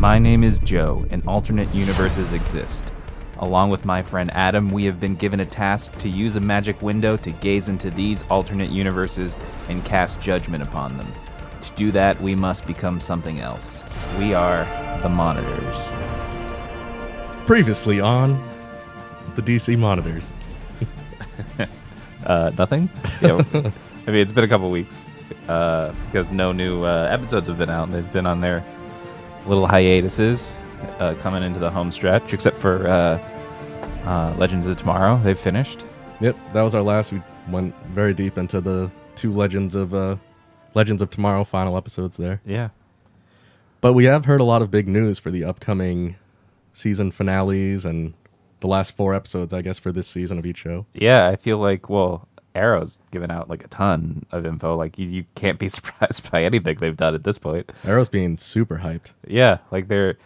My name is Joe, and alternate universes exist. Along with my friend Adam, we have been given a task to use a magic window to gaze into these alternate universes and cast judgment upon them. To do that, we must become something else. We are the Monitors. Previously on the DC monitors. Uh, nothing? Yeah. I mean, it's been a couple weeks uh, because no new uh, episodes have been out. and They've been on their little hiatuses uh, coming into the home stretch, except for uh, uh, Legends of Tomorrow. They've finished. Yep, that was our last. We went very deep into the two Legends of uh, Legends of Tomorrow final episodes there. Yeah. But we have heard a lot of big news for the upcoming season finales and the last four episodes, I guess, for this season of each show. Yeah, I feel like, well, Arrow's given out like a ton of info. Like, you, you can't be surprised by anything they've done at this point. Arrow's being super hyped. Yeah, like they're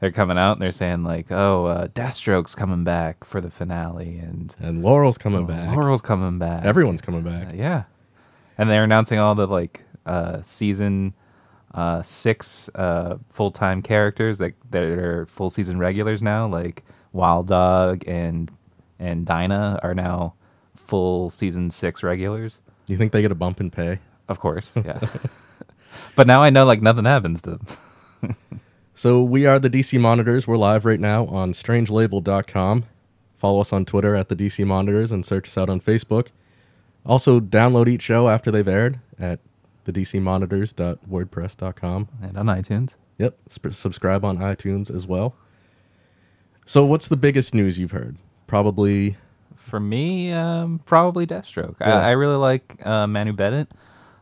they're coming out and they're saying like, oh, uh, Deathstroke's coming back for the finale, and And Laurel's coming back. Laurel's coming back. Everyone's coming back. Uh, yeah, and they're announcing all the like uh, season uh, six uh, full time characters that that are full season regulars now. Like Wild Dog and and Dinah are now full season six regulars. You think they get a bump in pay? Of course, yeah. but now I know like nothing happens to them. So we are the DC Monitors. We're live right now on strangelabel.com. Follow us on Twitter at the DC Monitors and search us out on Facebook. Also, download each show after they've aired at the DCMonitors.wordpress.com. and on iTunes. Yep, sp- subscribe on iTunes as well. So, what's the biggest news you've heard? Probably, For me, um, probably Deathstroke. Yeah. I, I really like uh, Manu Bennett.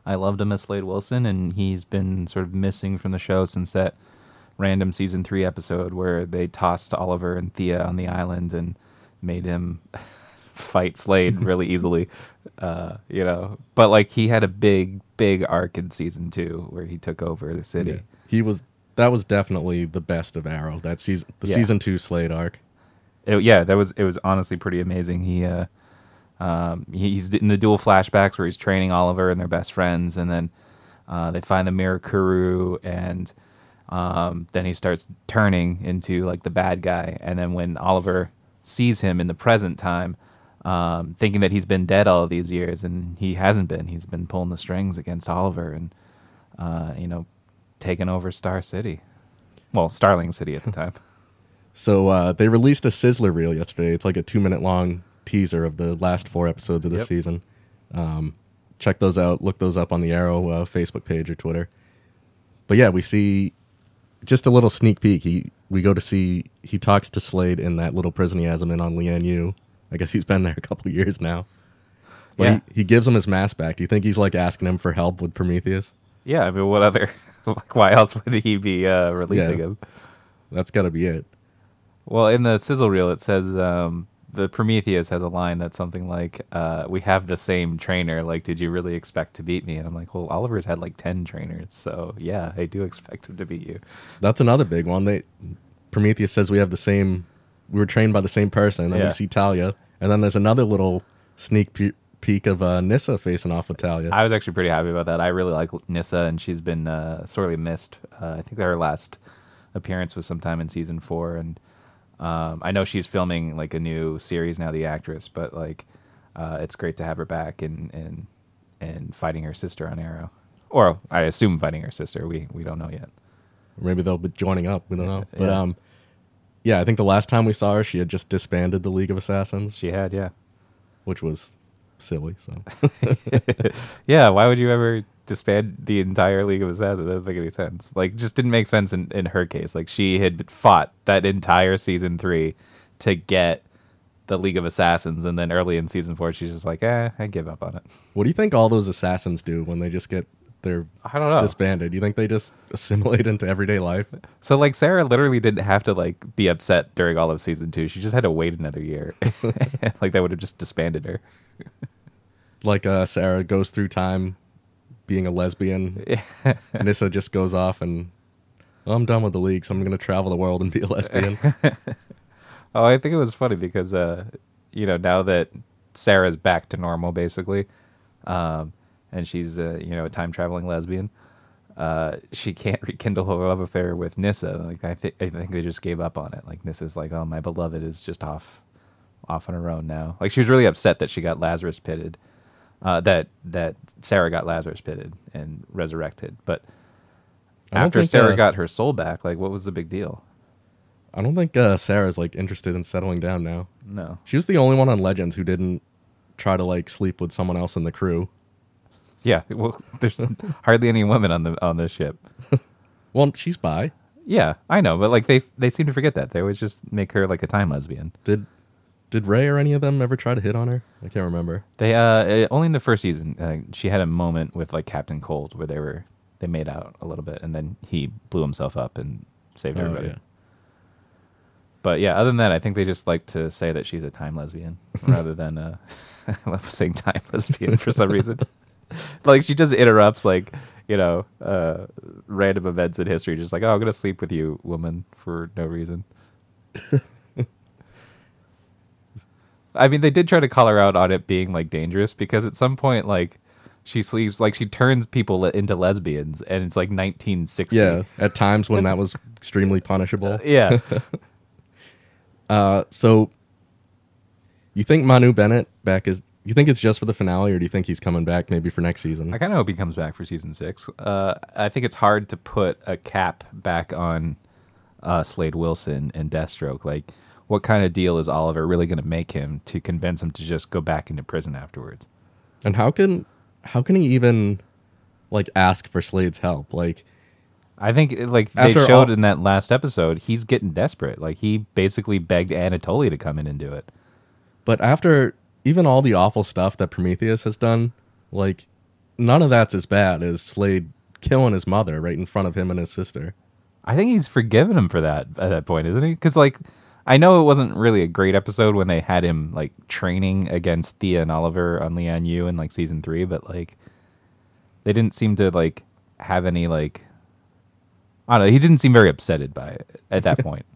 I loved him as Slade Wilson, and he's been sort of missing from the show since that random season three episode where they tossed Oliver and Thea on the island and made him fight Slade really easily. Uh, you know, but like he had a big, big arc in season two where he took over the city. yeah, he was. That was definitely the best of Arrow. That season, the Yeah. season two Slade arc. It, yeah, that was it was honestly pretty amazing. He uh, um, he's in the dual flashbacks where he's training Oliver and they're best friends, and then uh, they find the Mirakuru, and um, then he starts turning into like the bad guy. And then when Oliver sees him in the present time, um, thinking that he's been dead all these years, and he hasn't been. He's been pulling the strings against Oliver, and uh, you know, taking over Star City. Well, Starling City at the time. So uh, they released a sizzler reel yesterday. It's like a two minute long teaser of the last four episodes of the Yep. season. Um, check those out. Look those up on the Arrow uh, Facebook page or Twitter. But yeah, we see just a little sneak peek. He we go to see he talks to Slade in that little prison he has him in on Lian Yu. I guess he's been there a couple years now. But Yeah. he, he gives him his mask back. Do you think he's like asking him for help with Prometheus? Yeah, I mean, what other? Like, why else would he be uh, releasing Yeah. him? That's got to be it. Well, in the sizzle reel, it says um, the Prometheus has a line that's something like, uh, "We have the same trainer. Like, did you really expect to beat me?" And I'm like, "Well, Oliver's had like ten trainers, so yeah, I do expect him to beat you." That's another big one. They Prometheus says we have the same. We were trained by the same person. And then Yeah. we see Talia, and then there's another little sneak pe- peek of uh, Nyssa facing off with Talia. I was actually pretty happy about that. I really like Nyssa, and she's been uh, sorely missed. Uh, I think her last appearance was sometime in season four, and um, I know she's filming like a new series now, the actress. But like, uh, it's great to have her back and and and fighting her sister on Arrow, or I assume fighting her sister. We we don't know yet. Maybe they'll be joining up. We don't know. But Yeah. um, yeah, I think the last time we saw her, she had just disbanded the League of Assassins, She had, yeah, which was silly. So yeah. Why would you ever disband the entire League of Assassins? That doesn't make any sense. Like, just didn't make sense in in her case. Like, she had fought that entire season three to get the League of Assassins, and then early in season four, she's just like, eh, I give up on it. what do you think all those assassins do when they just get their I don't know. disbanded? You think they just assimilate into everyday life? So like Sara literally didn't have to like be upset during all of season two. She just had to wait another year. like that would have just disbanded her. Like uh, Sara goes through time being a lesbian. Nyssa just goes off and well, I'm done with the league, so I'm going to travel the world and be a lesbian. Oh, I think it was funny because uh, you know, now that Sara's back to normal basically, um, and she's uh, you know, a time traveling lesbian, uh, she can't rekindle her love affair with Nyssa. Like I think I think they just gave up on it. Like Nyssa's like, oh, my beloved is just off, off on her own now. Like she was really upset that she got Lazarus pitted, uh, that that Sara got Lazarus pitted and resurrected. But I don't after think, Sara uh, got her soul back, like what was the big deal? I don't think uh, Sara's like interested in settling down now. No. She was the only one on Legends who didn't try to like sleep with someone else in the crew. Yeah. Well, there's hardly any women on the on the ship. Well, she's bi. Yeah, I know, but like they they seem to forget that. They always just make her like a time lesbian. Did did Ray or any of them ever try to hit on her? I can't remember. They uh eh, only in the first season uh, she had a moment with like Captain Cold where they were they made out a little bit and then he blew himself up and saved Oh, everybody. yeah. But yeah, other than that, I think they just like to say that she's a time lesbian rather than uh I love saying time lesbian for some reason. like she just interrupts like you know uh random events in history, just like oh I'm gonna sleep with you, woman, for no reason. I mean, they did try to call her out on it being like dangerous because at some point, like she sleeps, like she turns people into lesbians, and it's like 1960. Yeah, at times when that was extremely punishable. yeah. Uh, so you think Manu Bennett back is? You think it's just for the finale, or do you think he's coming back maybe for next season? I kind of hope he comes back for season six. Uh, I think it's hard to put a cap back on uh, Slade Wilson and Deathstroke. Like, what kind of deal is Oliver really going to make him to convince him to just go back into prison afterwards? And how can how can he even like ask for Slade's help? Like I think eh, like they showed all- in that last episode, he's getting desperate. Like he basically begged Anatoly to come in and do it. But after even all the awful stuff that Prometheus has done, like none of that's as bad as Slade killing his mother right in front of him and his sister. I think he's forgiven him for that at that point, isn't he? Because like I know it wasn't really a great episode when they had him like training against Thea and Oliver on Lian Yu in like season three, but like they didn't seem to like have any like I don't know. He didn't seem very upsetted by it at that point.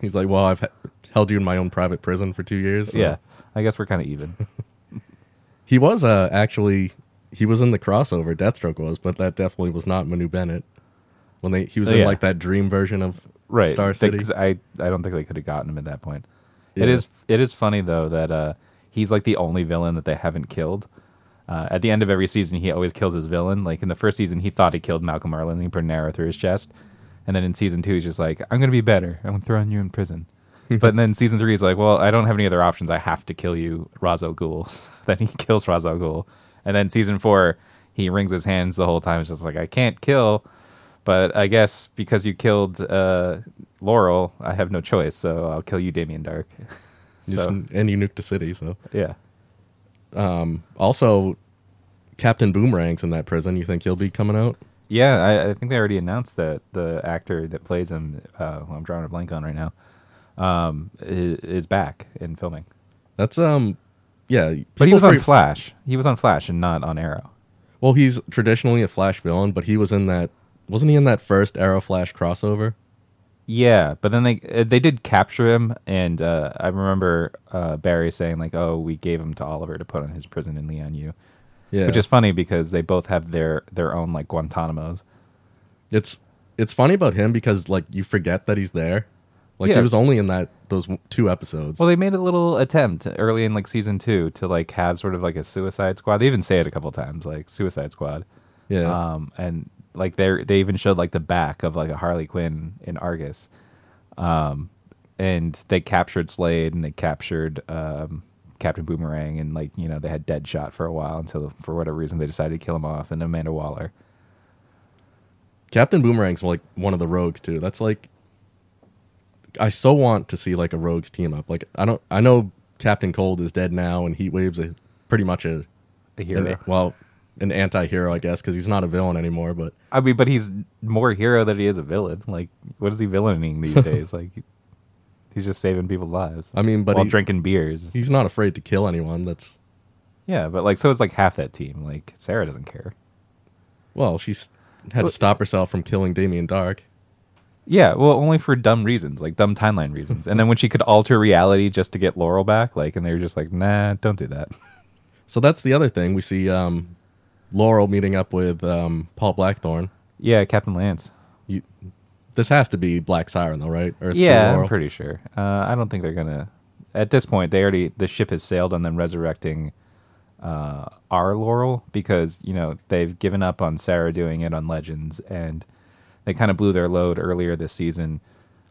He's like, "Well, I've ha- held you in my own private prison for two years." so- yeah, I guess we're kind of even. he was uh actually he was in the crossover. Deathstroke was, but that definitely was not Manu Bennett. When they he was Oh, in yeah. like that dream version of right Star City. Because I I don't think they could have gotten him at that point. It Yeah. is it is funny though that uh, he's like the only villain that they haven't killed. Uh, at the end of every season, he always kills his villain. Like in the first season, he thought he killed Malcolm Merlyn. and He put an arrow through his chest, and then in season two, he's just like, "I'm gonna be better. I'm throwing you in prison." but then season three, he's like, "Well, I don't have any other options. I have to kill you, Ra's al Ghul." then he kills Ra's al Ghul, and then season four, he wrings his hands the whole time. It's just like, "I can't kill." But I guess because you killed uh, Laurel, I have no choice, so I'll kill you, Damien Darhk. So and you nuked the city. So yeah, also, Captain Boomerang's in that prison. You think he'll be coming out? yeah. I, I think they already announced that the actor that plays him, uh, who I'm drawing a blank on right now, um, is, is back in filming. That's um, yeah. But he was on Flash. He was on Flash and not on Arrow. Well, he's traditionally a Flash villain, but he was in that. Wasn't he in that first Arrow Flash crossover? Yeah, but then they uh, they did capture him, and uh, I remember uh, Barry saying like, "Oh, we gave him to Oliver to put on his prison in Lian Yu," Yeah, which is funny because they both have their their own like Guantanamos. it's it's funny about him because like you forget that he's there. Like Yeah. he was only in that those two episodes. Well, they made a little attempt early in like season two to like have sort of like a Suicide Squad. They even say it a couple times, like Suicide Squad. yeah, Um, and like they they even showed like the back of like a Harley Quinn in Argus. Um, and they captured Slade and they captured um, Captain Boomerang and like you know they had Deadshot for a while until for whatever reason they decided to kill him off and Amanda Waller. Captain Boomerang's like one of the rogues too. That's like I so want to see like a rogues team up. Like I don't I know Captain Cold is dead now and Heatwave's a pretty much a A hero. an, well an anti-hero I guess because he's not a villain anymore. But I mean, but he's more hero than he is a villain. Like, what is he villaining these days? like, he's just saving people's lives. I mean, but while he- drinking beers. he's not afraid to kill anyone. That's Yeah, but like, so it's like half that team. Like, Sara doesn't care. well she's had Well- to stop herself from killing Damien Darhk. Yeah, well, only for dumb reasons, like dumb timeline reasons. and then when she could alter reality just to get Laurel back, like, and they were just like, nah, don't do that. So that's the other thing we see. Um, Laurel meeting up with um, Paul Blackthorne. Yeah, Captain Lance. You, this has to be Black Siren, though, right? Earth yeah, I'm pretty sure. Uh, I don't think they're gonna. At this point, they already the ship has sailed on them resurrecting uh, our Laurel because you know they've given up on Sara doing it on Legends, and they kind of blew their load earlier this season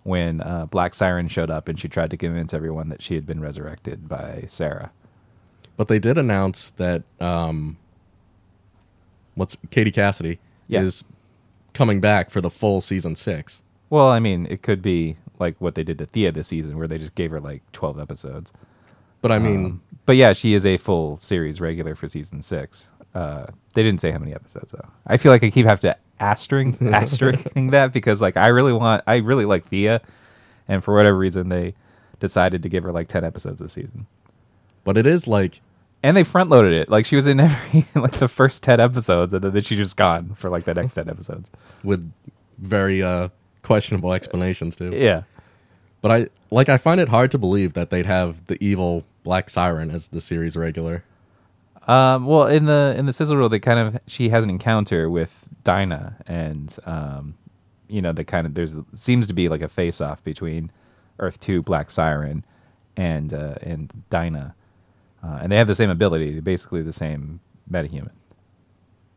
when uh, Black Siren showed up and she tried to convince everyone that she had been resurrected by Sara. But they did announce that um, what's Katie Cassidy Yeah. is coming back for the full season six. Well, I mean, it could be like what they did to Thea this season, where they just gave her like 12 episodes. But I mean, Um, but yeah, she is a full series regular for season six. Uh, they didn't say how many episodes though. I feel like I keep have to asterisk asterisking that because like I really want, I really like Thea, and for whatever reason they decided to give her like 10 episodes this season, but it is like and they front loaded it. Like she was in every like the first 10 episodes, and then she just gone for like the next 10 episodes. with very uh, questionable explanations too. Yeah. But I like I find it hard to believe that they'd have the evil Black Siren as the series regular. Um, well, in the in the sizzle reel, they kind of she has an encounter with Dinah, and um, you know, they kind of there's seems to be like a face off between Earth Two Black Siren and uh, and Dinah, uh, and they have the same ability, basically the same metahuman.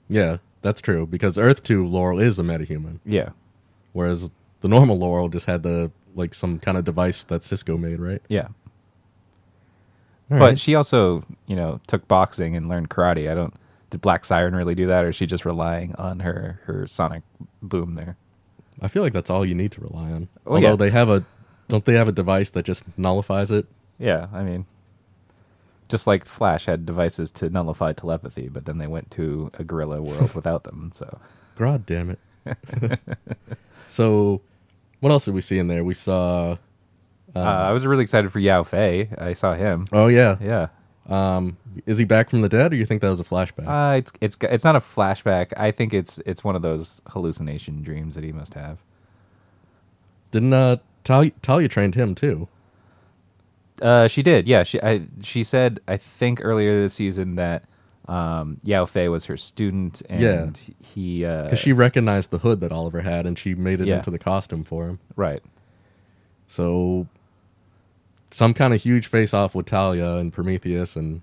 Yeah, that's true because Earth Two Laurel is a metahuman, Yeah, whereas the normal Laurel just had the like some kind of device that Cisco made, right? yeah. All but right. she also, you know, took boxing and learned karate. I don't. Did Black Siren really do that, or is she just relying on her her sonic boom there? I feel like that's all you need to rely on. Oh, Although yeah. they have a don't they have a device that just nullifies it? Yeah, I mean, just like Flash had devices to nullify telepathy, but then they went to a gorilla world without them. So God damn it. so what else did we see in there? We saw uh, I was really excited for Yao Fei. I saw him. Oh yeah. Yeah, Um is he back from the dead or you think that was a flashback? uh, it's it's it's not a flashback. I think it's it's one of those hallucination dreams that he must have. Didn't uh Talia, Talia trained him too. Uh, she did. Yeah, she I she said I think earlier this season that um, Yao Fei was her student, and Yeah. he uh, Because she recognized the hood that Oliver had and she made it Yeah. into the costume for him. right. So some kind of huge face off with Talia and Prometheus and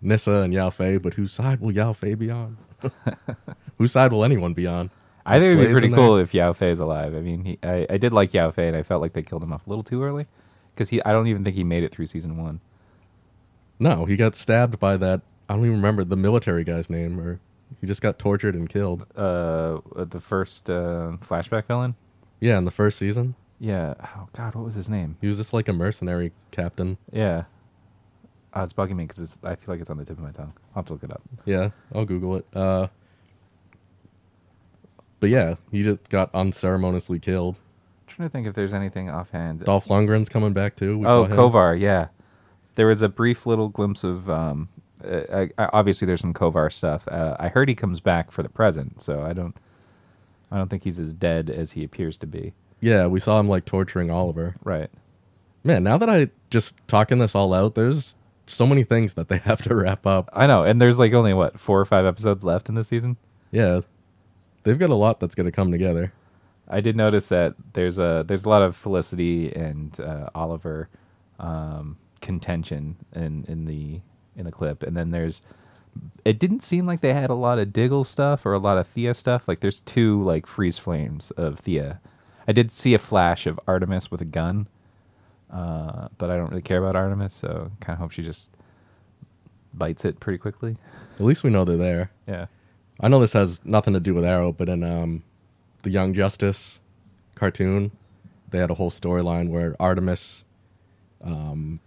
Nyssa and Yao Fei, but whose side will Yao Fei be on? whose side will anyone be on? I think it'd be Slade's pretty in cool there? if Yao Fei's alive. I mean, he, I, I did like Yao Fei, and I felt like they killed him off a little too early because he. I don't even think he made it through season one. No, he got stabbed by that. I don't even remember the military guy's name, or he just got tortured and killed. Uh, the first uh, flashback villain. Yeah, in the first season, Yeah. Oh God, what was his name? he was just like a mercenary captain. Yeah. Oh, it's bugging me because I feel like it's on the tip of my tongue. I'll have to look it up. Yeah, I'll Google it. Uh, but yeah, he just got unceremoniously killed. Trying to think if there's anything offhand. Dolph Lundgren's coming back too. We oh, saw him. Kovar. Yeah. There was a brief little glimpse of. Um, uh, I, obviously, there's some Kovar stuff. Uh, I heard he comes back for the present, so I don't. I don't think he's as dead as he appears to be. Yeah, we saw him like torturing Oliver. Right. Man, now that I just talking this all out, there's so many things that they have to wrap up. I know, and there's like only what four or five episodes left in this season. Yeah, they've got a lot that's going to come together. I did notice that there's a there's a lot of Felicity and uh, Oliver um, contention in in the in the clip, and then there's it didn't seem like they had a lot of Diggle stuff or a lot of Thea stuff. Like there's two like freeze flames of Thea. I did see a flash of Artemis with a gun, uh, but I don't really care about Artemis, so kind of hope she just bites it pretty quickly. At least we know they're there. Yeah. I know this has nothing to do with Arrow, but in um, the Young Justice cartoon, they had a whole storyline where Artemis um,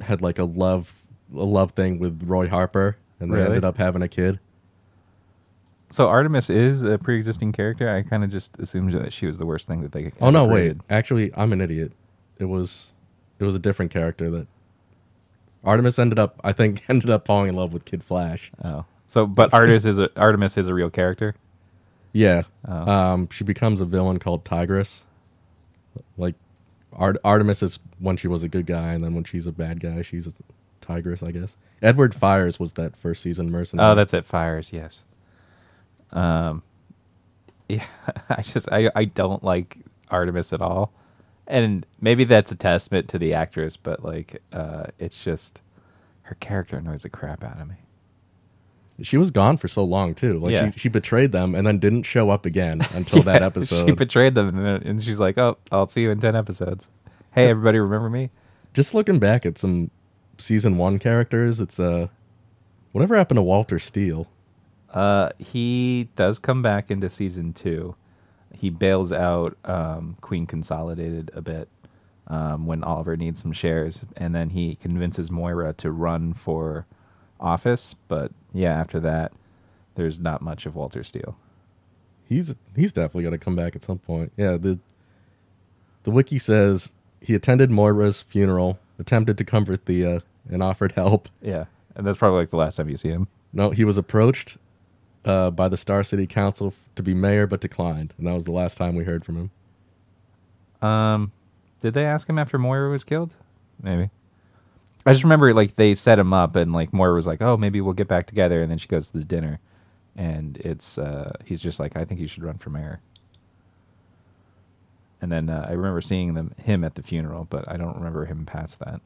had like a love a love thing with Roy Harper, and they Really? ended up having a kid. So Artemis is a pre-existing character. I kind of just assumed that she was the worst thing that they. Oh no, wait. created. Actually, I'm an idiot. It was it was a different character that Artemis ended up. I think ended up falling in love with Kid Flash. Oh, so but Artemis is a Artemis is a real character. Yeah. Oh. Um, she becomes a villain called Tigress. Like Art- Artemis is when she was a good guy, and then when she's a bad guy, she's a Tigress, I guess. Edward Fyers was that first season mercenary. Oh, that's it. Fyers, yes. Um, yeah, I just I I don't like Artemis at all, and maybe that's a testament to the actress, but like, uh, it's just her character annoys the crap out of me. She was gone for so long too. Like Yeah. she, she betrayed them and then didn't show up again until that episode. she betrayed them, and, and she's like, "Oh, I'll see you in ten episodes." Hey, everybody, remember me? Just looking back at some season one characters, it's uh whatever happened to Walter Steele? Uh, he does come back into season two. He bails out um, Queen Consolidated a bit um, when Oliver needs some shares, and then he convinces Moira to run for office. But yeah, after that, there's not much of Walter Steele. He's he's definitely gonna come back at some point. Yeah, the the wiki says he attended Moira's funeral, attempted to comfort Thea, and offered help. Yeah, and that's probably like the last time you see him. No, he was approached uh, by the Star City Council to be mayor, but declined, and that was the last time we heard from him. Um, did they ask him after Moira was killed? Maybe. I just remember like they set him up, and like Moira was like, "Oh, maybe we'll get back together," and then she goes to the dinner, and it's uh, he's just like, "I think you should run for mayor." And then uh, I remember seeing them him at the funeral, but I don't remember him past that.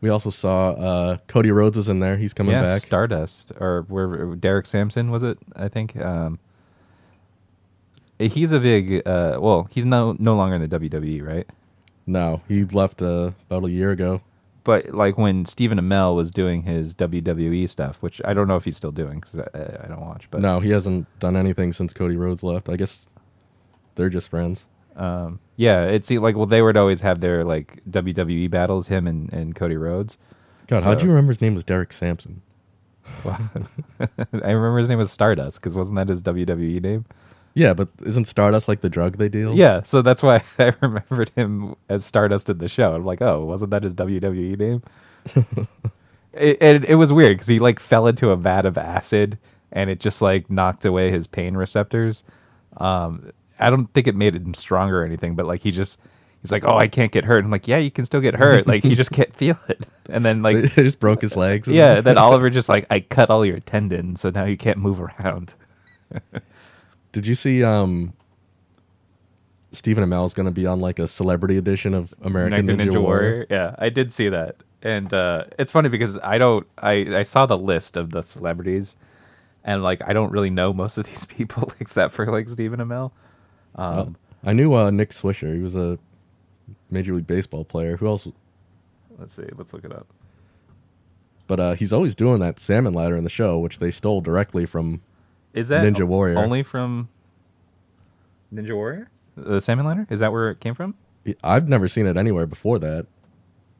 We also saw uh, Cody Rhodes was in there. He's coming yeah, back. Stardust or where Derek Sampson was it? I think. Um, he's a big. Uh, well, he's no no longer in the WWE, right? no, he left uh, about a year ago. But like when Stephen Amell was doing his WWE stuff, which I don't know if he's still doing because I, I don't watch. But no, he hasn't done anything since Cody Rhodes left. I guess they're just friends. um, yeah, it's like well, they would always have their like WWE battles, him and, and Cody Rhodes. God, So- you remember his name was Derek Sampson? I remember his name was Stardust because wasn't that his WWE name? Yeah, but isn't Stardust like the drug they deal? Yeah, so that's why I remembered him as Stardust in the show. I'm like, oh, wasn't that his WWE name? it, it it was weird because he like fell into a vat of acid and it just like knocked away his pain receptors. Um, I don't think it made him stronger or anything, but like he just he's like, oh, I can't get hurt. I'm like, yeah, you can still get hurt. like he just can't feel it. And then They like just broke his legs. yeah, then Oliver just like I cut all your tendons, so now you can't move around. Did you see um Stephen Amell's going to be on like a celebrity edition of American Ninja, Ninja, Warrior? Warrior. Yeah, I did see that, and uh, it's funny because I don't. I I saw the list of the celebrities, and like I don't really know most of these people except for like Stephen Amell. Um, I knew uh, Nick Swisher. He was a Major League Baseball player. Who else? let's see. Let's look it up. But uh, he's always doing that salmon ladder in the show, which they stole directly from. Is that Ninja Warrior. only from Ninja Warrior? The salmon ladder? Is that where it came from? I've never seen it anywhere before that.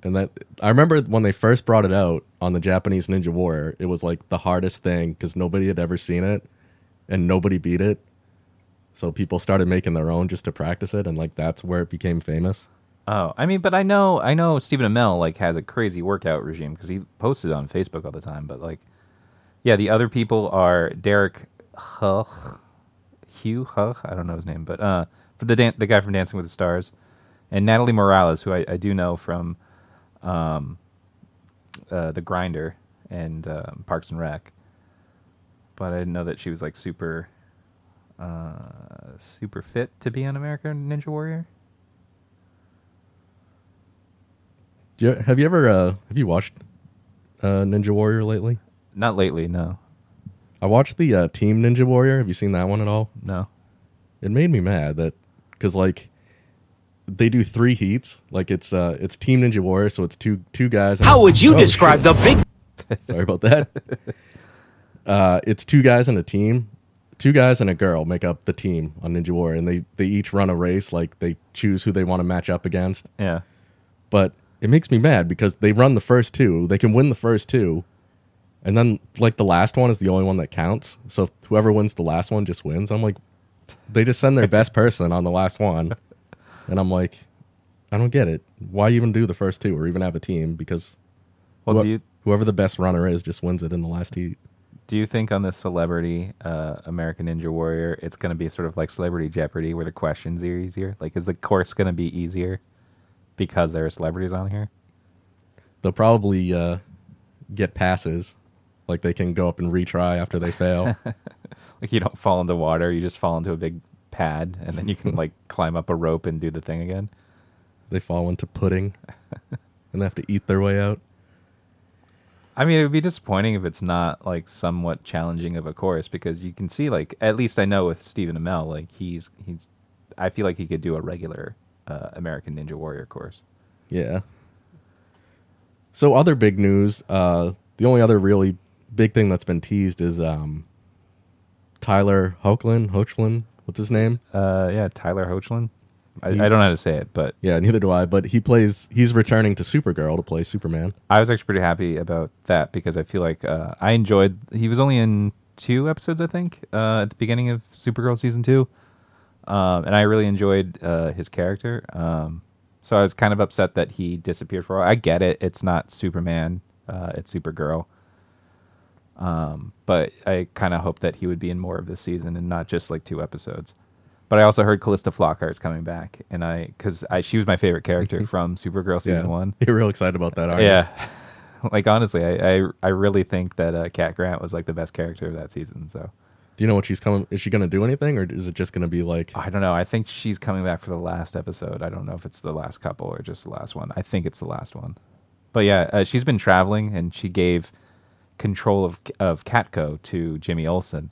And that I remember when they first brought it out on the Japanese Ninja Warrior, it was like the hardest thing because nobody had ever seen it, and nobody beat it. So people started making their own just to practice it, and like that's where it became famous. Oh, I mean, but I know, I know Stephen Amell like has a crazy workout regime because he posted on Facebook all the time. But like, yeah, the other people are Derek Huch, Hugh Huch, I don't know his name, but uh, for the dan- the guy from Dancing with the Stars, and Natalie Morales, who I, I do know from, um, uh, The Grinder and um, Parks and Rec, but I didn't know that she was like super, uh, super fit to be on American Ninja Warrior. Do you, have you ever uh, have you watched uh, Ninja Warrior lately? Not lately, no. I watched the uh, Team Ninja Warrior. Have you seen that one at all? No. It made me mad that because like they do three heats. Like it's uh it's Team Ninja Warrior, so it's two two guys. and- How would you Oh, describe the big. Sorry about that. uh, it's two guys and a team. Two guys and a girl make up the team on Ninja Warrior, and they they each run a race. Like they choose who they want to match up against. Yeah. But it makes me mad because they run the first two. They can win the first two, and then like the last one is the only one that counts. So whoever wins the last one just wins. I'm like, they just send their best person on the last one, and I'm like, I don't get it. Why even do the first two or even have a team? Because Well, whoe- do you whoever the best runner is just wins it in the last heat. do you think on this celebrity uh, American Ninja Warrior, it's going to be sort of like Celebrity Jeopardy, where the questions are easier? Like, is the course going to be easier because there are celebrities on here? They'll probably uh, get passes, like they can go up and retry after they fail. Like you don't fall into water, you just fall into a big pad, and then you can like climb up a rope and do the thing again. They fall into pudding and they have to eat their way out. I mean, it would be disappointing if it's not like somewhat challenging of a course because you can see like at least I know with Stephen Amell, like he's he's I feel like he could do a regular uh, American Ninja Warrior course. Yeah. So other big news, uh the only other really big thing that's been teased is um Tyler Hoechlin, Hoechlin, what's his name? Uh, yeah, Tyler Hoechlin. I, I don't know how to say it, but Yeah, neither do I, but he plays he's returning to Supergirl to play Superman. I was actually pretty happy about that because I feel like uh, I enjoyed. He was only in two episodes, I think, uh, at the beginning of Supergirl season two, um, and I really enjoyed uh, his character. Um, so I was kind of upset that he disappeared for a while. I get it; it's not Superman, uh, it's Supergirl. Um, but I kind of hope that he would be in more of this season and not just like two episodes. But I also heard Calista Flockhart is coming back, and I because I she was my favorite character from Supergirl season yeah. one. You're real excited about that, aren't Yeah. like honestly, I, I I really think that uh, Cat Grant was like the best character of that season. So? Do you know what she's coming is she gonna do anything or is it just gonna be like I don't know. I think she's coming back for the last episode. I don't know if it's the last couple or just the last one. I think it's the last one. But yeah, uh, she's been traveling and she gave control of of Catco to Jimmy Olsen.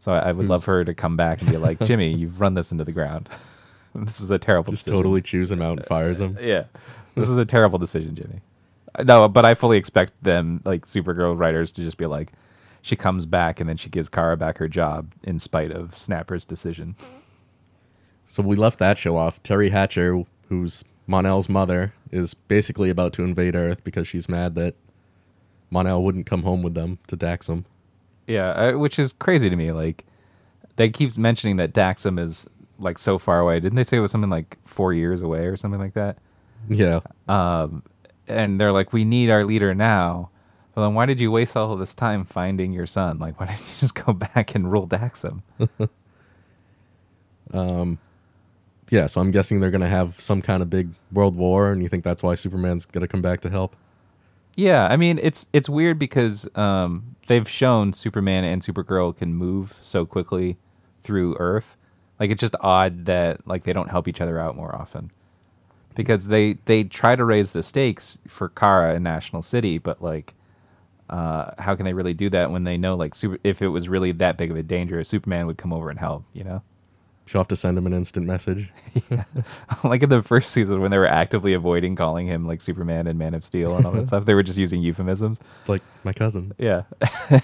So I, I would love Who's- her to come back and be like, Jimmy, you've run this into the ground. this was a terrible just decision. totally chews him out and fires him? Yeah, this was a terrible decision, Jimmy. Uh, No, but I fully expect them, like Supergirl writers, to just be like, she comes back and then she gives Kara back her job in spite of Snapper's decision. So we left that show off. Teri Hatcher, who's Mon-El's mother, is basically about to invade Earth because she's mad that Mon-El wouldn't come home with them to Daxam. Yeah, uh, which is crazy to me. Like, they keep mentioning that Daxam is like so far away. Didn't they say it was something like four years away or something like that? Yeah. Um, and they're like, we need our leader now. Well, then why did you waste all of this time finding your son? Like, why didn't you just go back and rule Daxam? Yeah, so I'm guessing they're going to have some kind of big world war, and you think that's why Superman's going to come back to help? Yeah, I mean it's it's weird because um, they've shown Superman and Supergirl can move so quickly through Earth. Like it's just odd that like they don't help each other out more often. Because they they try to raise the stakes for Kara in National City, but like uh, how can they really do that when they know like super, if it was really that big of a danger, Superman would come over and help, you know? She'll have to send him an instant message. like in the first season when they were actively avoiding calling him like Superman and Man of Steel and all that stuff, they were just using euphemisms. It's like my cousin. Yeah.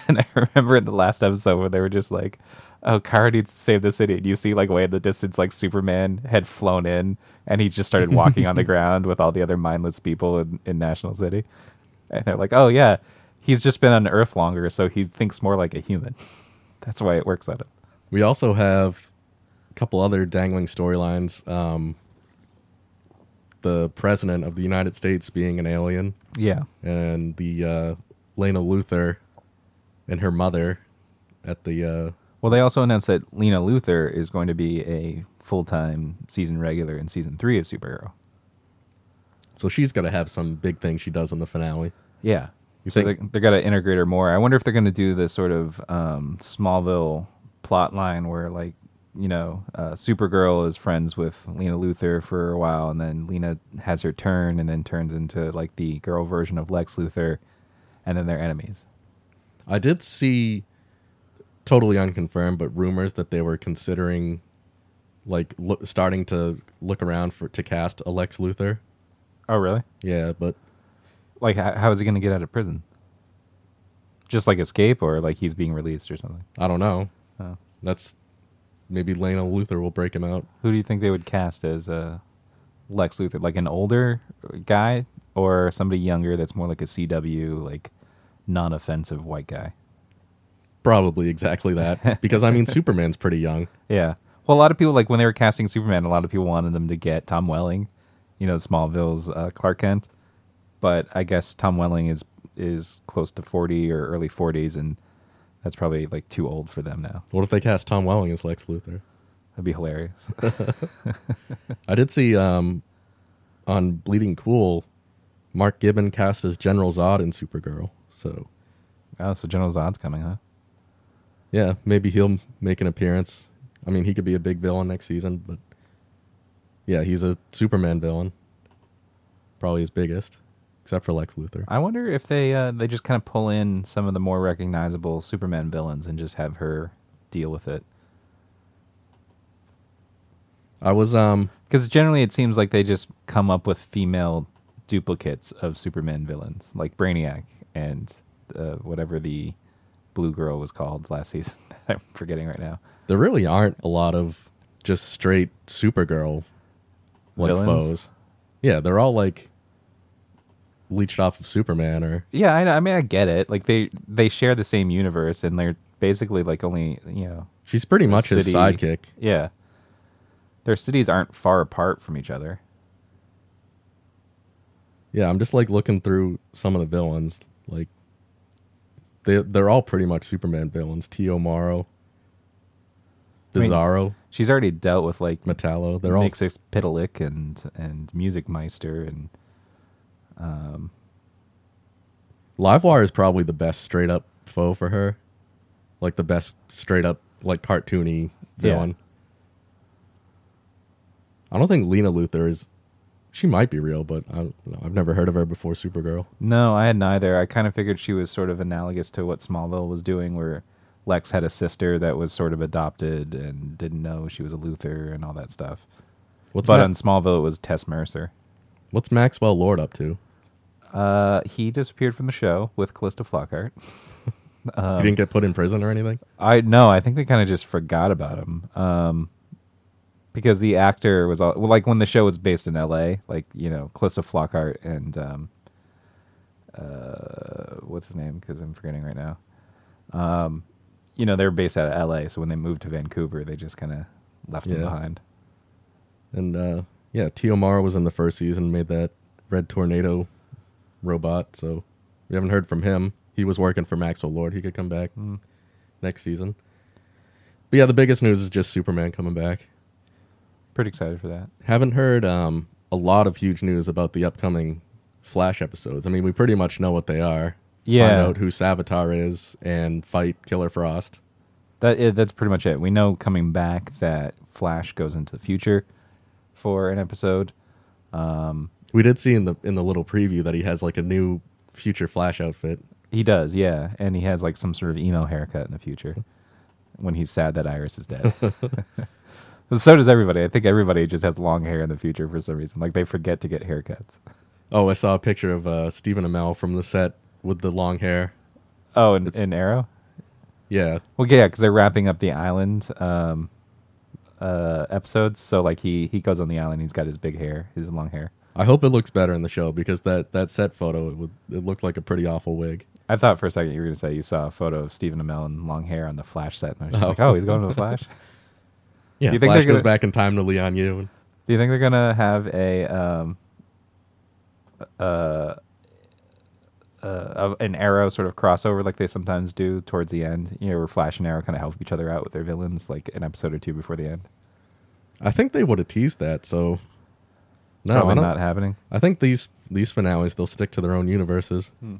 and I remember in the last episode where they were just like, oh, Kara needs to save the city. And you see, like, way in the distance, like, Superman had flown in and he just started walking on the ground with all the other mindless people in, in National City. And they're like, oh, yeah, he's just been on Earth longer, so he thinks more like a human. That's why it works on him. We also have couple other dangling storylines. Um, the president of the United States being an alien, Yeah. and the uh, Lena Luthor and her mother at the. Uh, Well, they also announced that Lena Luthor is going to be a full time season regular in season three of Superhero. so she's got to have some big thing she does in the finale. Yeah. You so think- they, they're going to integrate her more. I wonder if they're going to do this sort of um, Smallville plot line where, like, you know, uh, Supergirl is friends with Lena Luthor for a while, and then Lena has her turn and then turns into, like, the girl version of Lex Luthor, and then they're enemies. I did see, totally unconfirmed, but rumors that they were considering, like, look, starting to look around for to cast a Lex Luthor. Oh, really? Yeah, but Like, how, how is he going to get out of prison? Just like escape, or like he's being released or something? I don't know. Oh. That's maybe Lena Luthor will break him out. Who do you think they would cast as uh, Lex Luthor? Like an older guy or somebody younger that's more like a CW, like non-offensive white guy? Probably exactly that. because I mean, Superman's pretty young. Yeah. Well, a lot of people like when they were casting Superman, a lot of people wanted them to get Tom Welling, you know, Smallville's uh, Clark Kent. But I guess Tom Welling is is close to forty or early forties, and that's probably like too old for them now. What if they cast Tom Welling as Lex Luthor? That'd be hilarious. I did see um, on Bleeding Cool, Mark Gibbon cast as General Zod in Supergirl. So oh, so General Zod's coming, huh? Yeah, maybe he'll make an appearance. I mean, he could be a big villain next season, but yeah, he's a Superman villain. Probably his biggest, except for Lex Luthor. I wonder if they uh, they just kind of pull in some of the more recognizable Superman villains and just have her deal with it. I was um Because generally, it seems like they just come up with female duplicates of Superman villains, like Brainiac and uh, whatever the blue girl was called last season. I'm forgetting right now. there really aren't a lot of just straight Supergirl like Villains? foes. Yeah, they're all like leached off of Superman or Yeah, I, I mean, I get it. Like they they share the same universe, and they're basically like only you know, she's pretty much his city- sidekick. yeah. Their cities aren't far apart from each other. Yeah, I'm just like looking through some of the villains. Like they they're all pretty much Superman villains. T.O. Morrow, I mean, Bizarro, She's already dealt with like Metallo. They're all Pitalik and and Music Meister and um Livewire is probably the best straight up foe for her. Like the best straight up like cartoony Yeah. villain. I don't think Lena Luthor is she might be real, but I don't know. I've never heard of her before Supergirl. No, I had neither. I kind of figured she was sort of analogous to what Smallville was doing, where Lex had a sister that was sort of adopted and didn't know she was a Luthor and all that stuff. What's but Ma- on Smallville, it was Tess Mercer. what's Maxwell Lord up to? Uh, he disappeared from the show with Calista Flockhart. Um, he didn't get put in prison or anything? I no, I think they kind of just forgot about him. Um, because the actor was all, well, like when the show was based in L.A., like you know, Calista Flockhart and um, uh, what's his name? Because I'm forgetting right now. Um, you know, they were based out of L.A., so when they moved to Vancouver, they just kind of left him behind. And uh, yeah, T.O. Morrow was in the first season, made that red tornado robot. So we haven't heard from him. He was working for Maxwell Lord. He could come back Mm. next season. But yeah, the biggest news is just Superman coming back. Pretty excited for that. Haven't heard um, a lot of huge news about the upcoming Flash episodes. I mean, we pretty much know what they are. Yeah. Find out who Savitar is and fight Killer Frost. That that's pretty much it. We know coming back that Flash goes into the future for an episode. Um, We did see in the in the little preview that he has like a new future Flash outfit. He does, yeah, and he has like some sort of emo haircut in the future when he's sad that Iris is dead. so does everybody. I think everybody just has long hair in the future for some reason. Like they forget to get haircuts. Oh, I saw a picture of uh, Stephen Amell from the set with the long hair. Oh, and It's- Arrow. Yeah, Well, yeah, because they're wrapping up the island um, uh, episodes. So like he he goes on the island. He's got his big hair, his long hair. I hope it looks better in the show because that, that set photo it would it looked like a pretty awful wig. I thought for a second you were going to say you saw a photo of Stephen Amell in long hair on the Flash set, and I was just Oh. like, oh, he's going to the Flash. Yeah, do you think Flash they're goes back in time to Lian Yu. Do you think they're gonna have a um uh, uh an arrow sort of crossover like they sometimes do towards the end? You know, where Flash and Arrow kind of help each other out with their villains, like an episode or two before the end. I think they would have teased that. So no, I, Probably don't- not happening. I think these these finales they'll stick to their own universes, Hmm.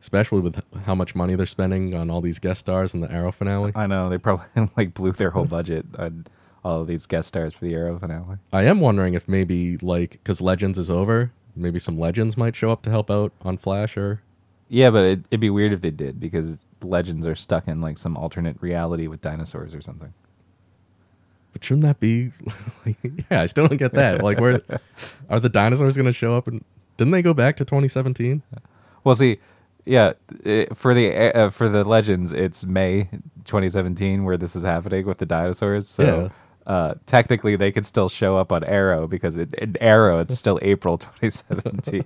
especially with how much money they're spending on all these guest stars in the Arrow finale. I know they probably like blew their whole budget on all of these guest stars for the Arrow finale. I am wondering if maybe like because Legends is over, maybe some Legends might show up to help out on Flash or Yeah, but it, it'd be weird if they did because Legends are stuck in like some alternate reality with dinosaurs or something. But shouldn't that be? yeah, I still don't get that. Like, where are the dinosaurs going to show up? And didn't they go back to 2017? Well, see, yeah, for the uh, for the legends, it's May 2017 where this is happening with the dinosaurs. So uh, technically, they could still show up on Arrow because it, in Arrow it's still April 2017.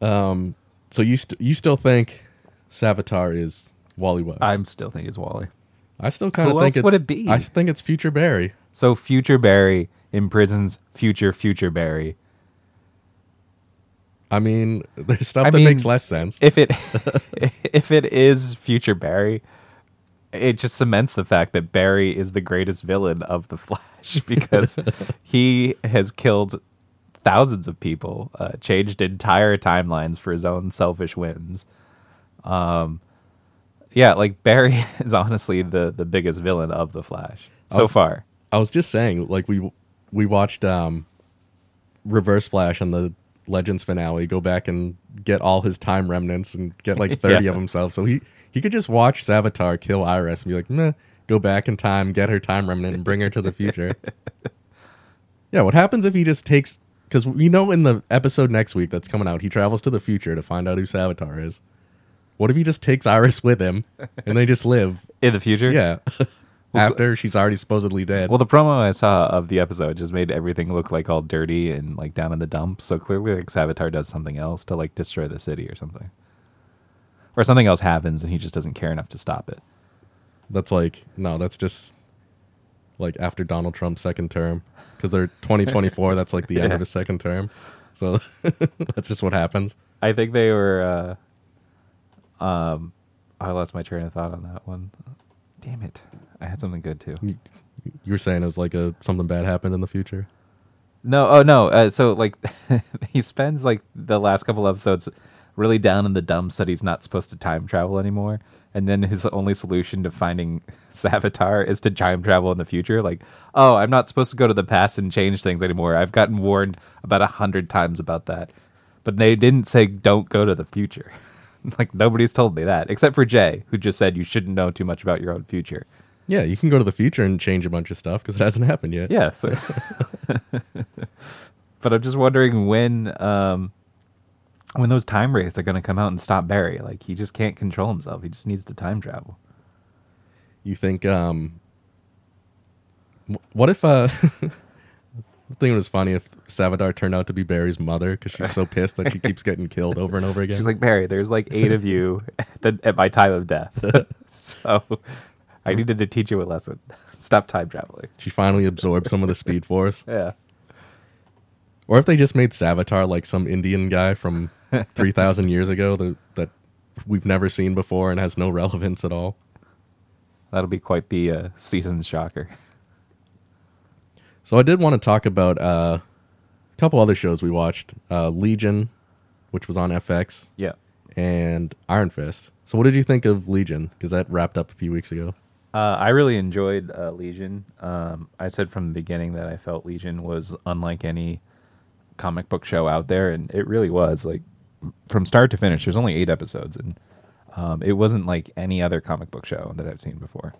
Um, so you st- you still think Savitar is Wally West? I'm still think it's Wally. I still kind of think else it's. would it be? I think it's Future Barry. So future Barry imprisons future future Barry. I mean, there's stuff I that mean, makes less sense. If it if it is future Barry, it just cements the fact that Barry is the greatest villain of the Flash because he has killed thousands of people, uh, changed entire timelines for his own selfish wins. Um, yeah, like Barry is honestly the the biggest villain of the Flash so was- far. I was just saying, like we we watched um, Reverse Flash on the Legends finale. Go back and get all his time remnants and get like thirty Yeah. of himself. So he he could just watch Savitar kill Iris and be like, meh. Go back in time, get her time remnant, and bring her to the future. yeah, what happens if he just takes? Because we know in the episode next week that's coming out, he travels to the future to find out who Savitar is. What if he just takes Iris with him and they just live? In the future, Yeah. After she's already supposedly dead. Well, the promo I saw of the episode just made everything look like all dirty and like down in the dumps. So clearly, like Savitar does something else to like destroy the city or something, or something else happens and he just doesn't care enough to stop it. That's like no, that's just like after Donald Trump's second term because they're 2024. that's like the end Yeah. of his second term. So that's just what happens. I think they were. uh Um, I lost my train of thought on that one. Damn it! I had something good too. You, were saying it was like a something bad happened in the future. No, oh no. Uh, so like, he spends like the last couple episodes really down in the dumps that he's not supposed to time travel anymore, and then his only solution to finding Savitar is to time travel in the future. Like, oh, I'm not supposed to go to the past and change things anymore. I've gotten warned about a hundred times about that, but they didn't say don't go to the future. like nobody's told me that except for Jay, who just said you shouldn't know too much about your own future. Yeah, you can go to the future and change a bunch of stuff because it hasn't happened yet. Yeah. So, but I'm just wondering when um, when those time wraiths are going to come out and stop Barry. Like he just can't control himself. He just needs to time travel. You think um what if uh I think it was funny if Savitar turned out to be Barry's mother because she's so pissed that she keeps getting killed over and over again. She's like Barry. There's like eight of you at, the, at my time of death. so I needed to teach you a lesson. Stop time traveling. she finally absorbed some of the Speed Force. Yeah. Or if they just made Savitar like some Indian guy from 3,000 years ago that, that we've never seen before and has no relevance at all. That'll be quite the uh, season shocker. So I did want to talk about uh, a couple other shows we watched uh, Legion, which was on FX, Yeah. and Iron Fist. So what did you think of Legion? Because that wrapped up a few weeks ago. Uh, I really enjoyed uh, Legion. Um, I said from the beginning that I felt Legion was unlike any comic book show out there, and it really was. Like from start to finish, there's only eight episodes, and um, it wasn't like any other comic book show that I've seen before.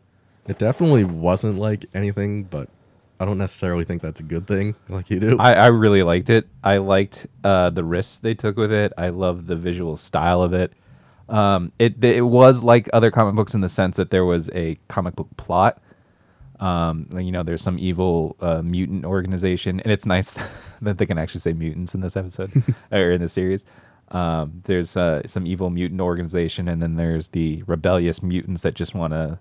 It definitely wasn't like anything, but I don't necessarily think that's a good thing like you do. I, I really liked it. I liked uh, the risks they took with it. I love the visual style of it. Um, it it was like other comic books in the sense that there was a comic book plot. Um, you know, there's some evil uh, mutant organization, and it's nice that they can actually say mutants in this episode or in the series. Um, there's uh, some evil mutant organization, and then there's the rebellious mutants that just want to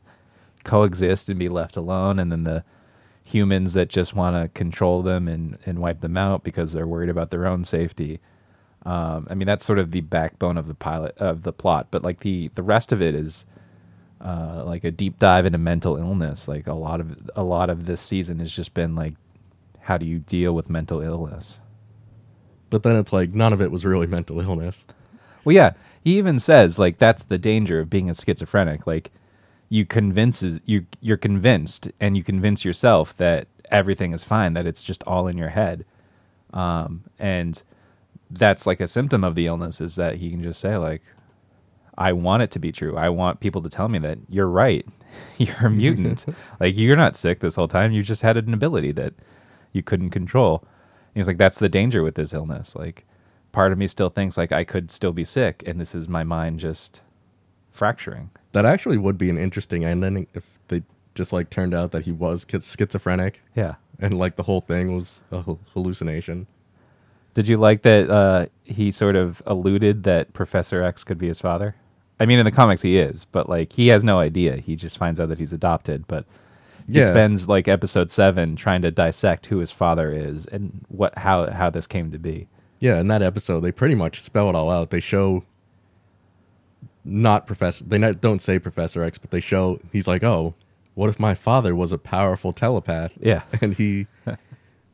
coexist and be left alone, and then the humans that just want to control them and, and wipe them out because they're worried about their own safety. Um, I mean, that's sort of the backbone of the pilot of the plot, but like the the rest of it is uh, like a deep dive into mental illness. Like a lot of a lot of this season has just been like, how do you deal with mental illness? but then it's like none of it was really mental illness. Well, yeah, he even says like that's the danger of being a schizophrenic. Like you convinces you you're convinced and you convince yourself that everything is fine, that it's just all in your head, um, and that's like a symptom of the illness is that he can just say like, I want it to be true. I want people to tell me that you're right. You're a mutant. like you're not sick this whole time. You just had an ability that you couldn't control. And he's like, that's the danger with this illness. Like, part of me still thinks like I could still be sick, and this is my mind just fracturing. That actually would be an interesting ending if they just like turned out that he was schizophrenic Yeah. and like the whole thing was a hallucination. Did you like that uh, he sort of alluded that Professor X could be his father? I mean, in the comics he is, but like he has no idea. He just finds out that he's adopted, but he Yeah. spends like episode seven trying to dissect who his father is and what how how this came to be. Yeah, in that episode, they pretty much spell it all out. They show not Professor. They not, don't say Professor X, but they show he's like, oh, what if my father was a powerful telepath? Yeah. and he.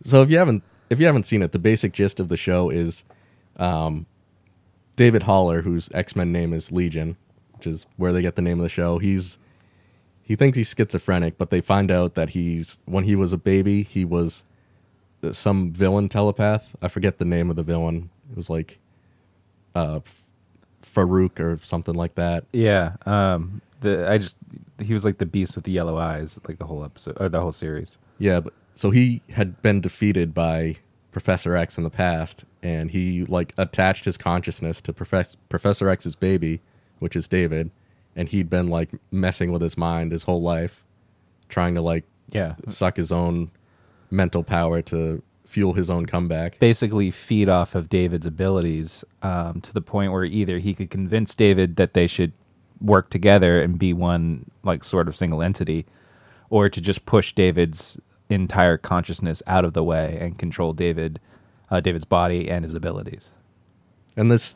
so if you haven't if you haven't seen it, the basic gist of the show is, um, David Haller, whose X Men name is Legion, which is where they get the name of the show. He's he thinks he's schizophrenic, but they find out that he's when he was a baby, he was uh, some villain telepath. I forget the name of the villain. It was like uh Farouk or something like that. Yeah. Um. The I just he was like the beast with the yellow eyes, like the whole episode or the whole series. Yeah, but so he had been defeated by Professor X in the past, and he like attached his consciousness to Professor Professor X's baby, which is David, and he'd been like messing with his mind his whole life, trying to like Yeah. suck his own mental power to fuel his own comeback. Basically, feed off of David's abilities um, to the point where either he could convince David that they should work together and be one like sort of single entity, or to just push David's entire consciousness out of the way and control David, uh, David's body and his abilities. And this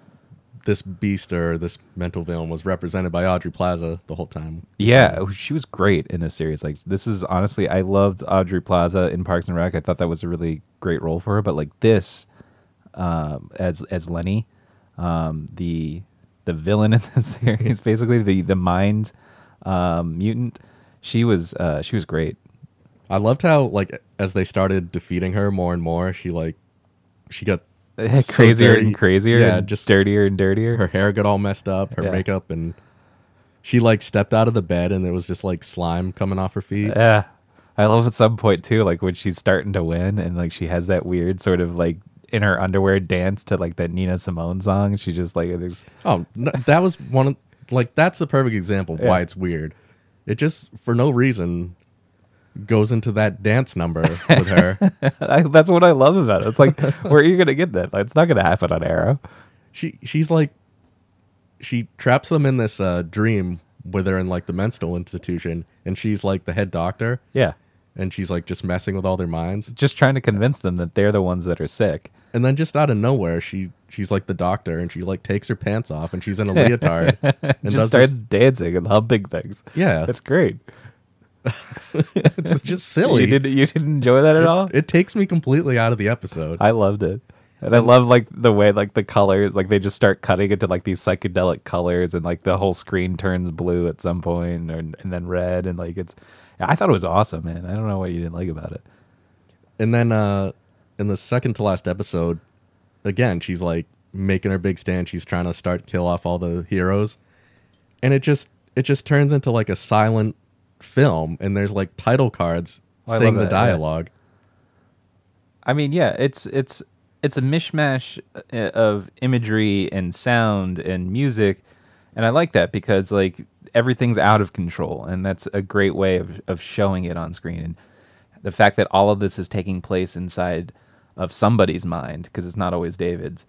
this beast or this mental villain was represented by Aubrey Plaza the whole time. Yeah, she was great in this series. Like this is honestly, I loved Aubrey Plaza in Parks and Rec. I thought that was a really great role for her. But like this, um, as as Lenny, um, the the villain in this series, basically the the mind um, mutant, she was uh, she was great. I loved how like as they started defeating her more and more, she like she got crazier dirty. and crazier, Yeah, and just- dirtier and dirtier. her hair got all messed up, her Yeah. makeup, and she like stepped out of the bed and there was just like slime coming off her feet. Yeah. I love at some point too, like when she's starting to win and like she has that weird sort of like in her underwear dance to like that Nina Simone song. She just like there's Oh, n- that was one of like that's the perfect example of why it's weird. It just for no reason goes into that dance number with her. I, that's what I love about it. It's like where are you gonna get that? Like, it's not gonna happen on Arrow. she she's like she traps them in this uh, dream where they're in like the mental institution and she's like the head doctor Yeah. and she's like just messing with all their minds. Just trying to convince them that they're the ones that are sick. And then just out of nowhere, she she's like the doctor, and she like takes her pants off, and she's in a leotard, and just starts this- dancing and humping things. yeah, That's great. It's just silly. You didn't you didn't enjoy that at all? It takes me completely out of the episode. I loved it. And I love like the way like the colors like they just start cutting into like these psychedelic colors and like the whole screen turns blue at some point and, and then red and like it's I thought it was awesome, man. I don't know what you didn't like about it. and then uh, in the second to last episode, again, she's like making her big stand. She's trying to start kill off all the heroes, and it just it just turns into like a silent film, and there's like title cards Oh, saying the that, yeah. dialogue. I mean, yeah, it's it's it's a mishmash uh, of imagery and sound and music, and I like that because like everything's out of control, and that's a great way of of showing it on screen. And the fact that all of this is taking place inside of somebody's mind because it's not always David's.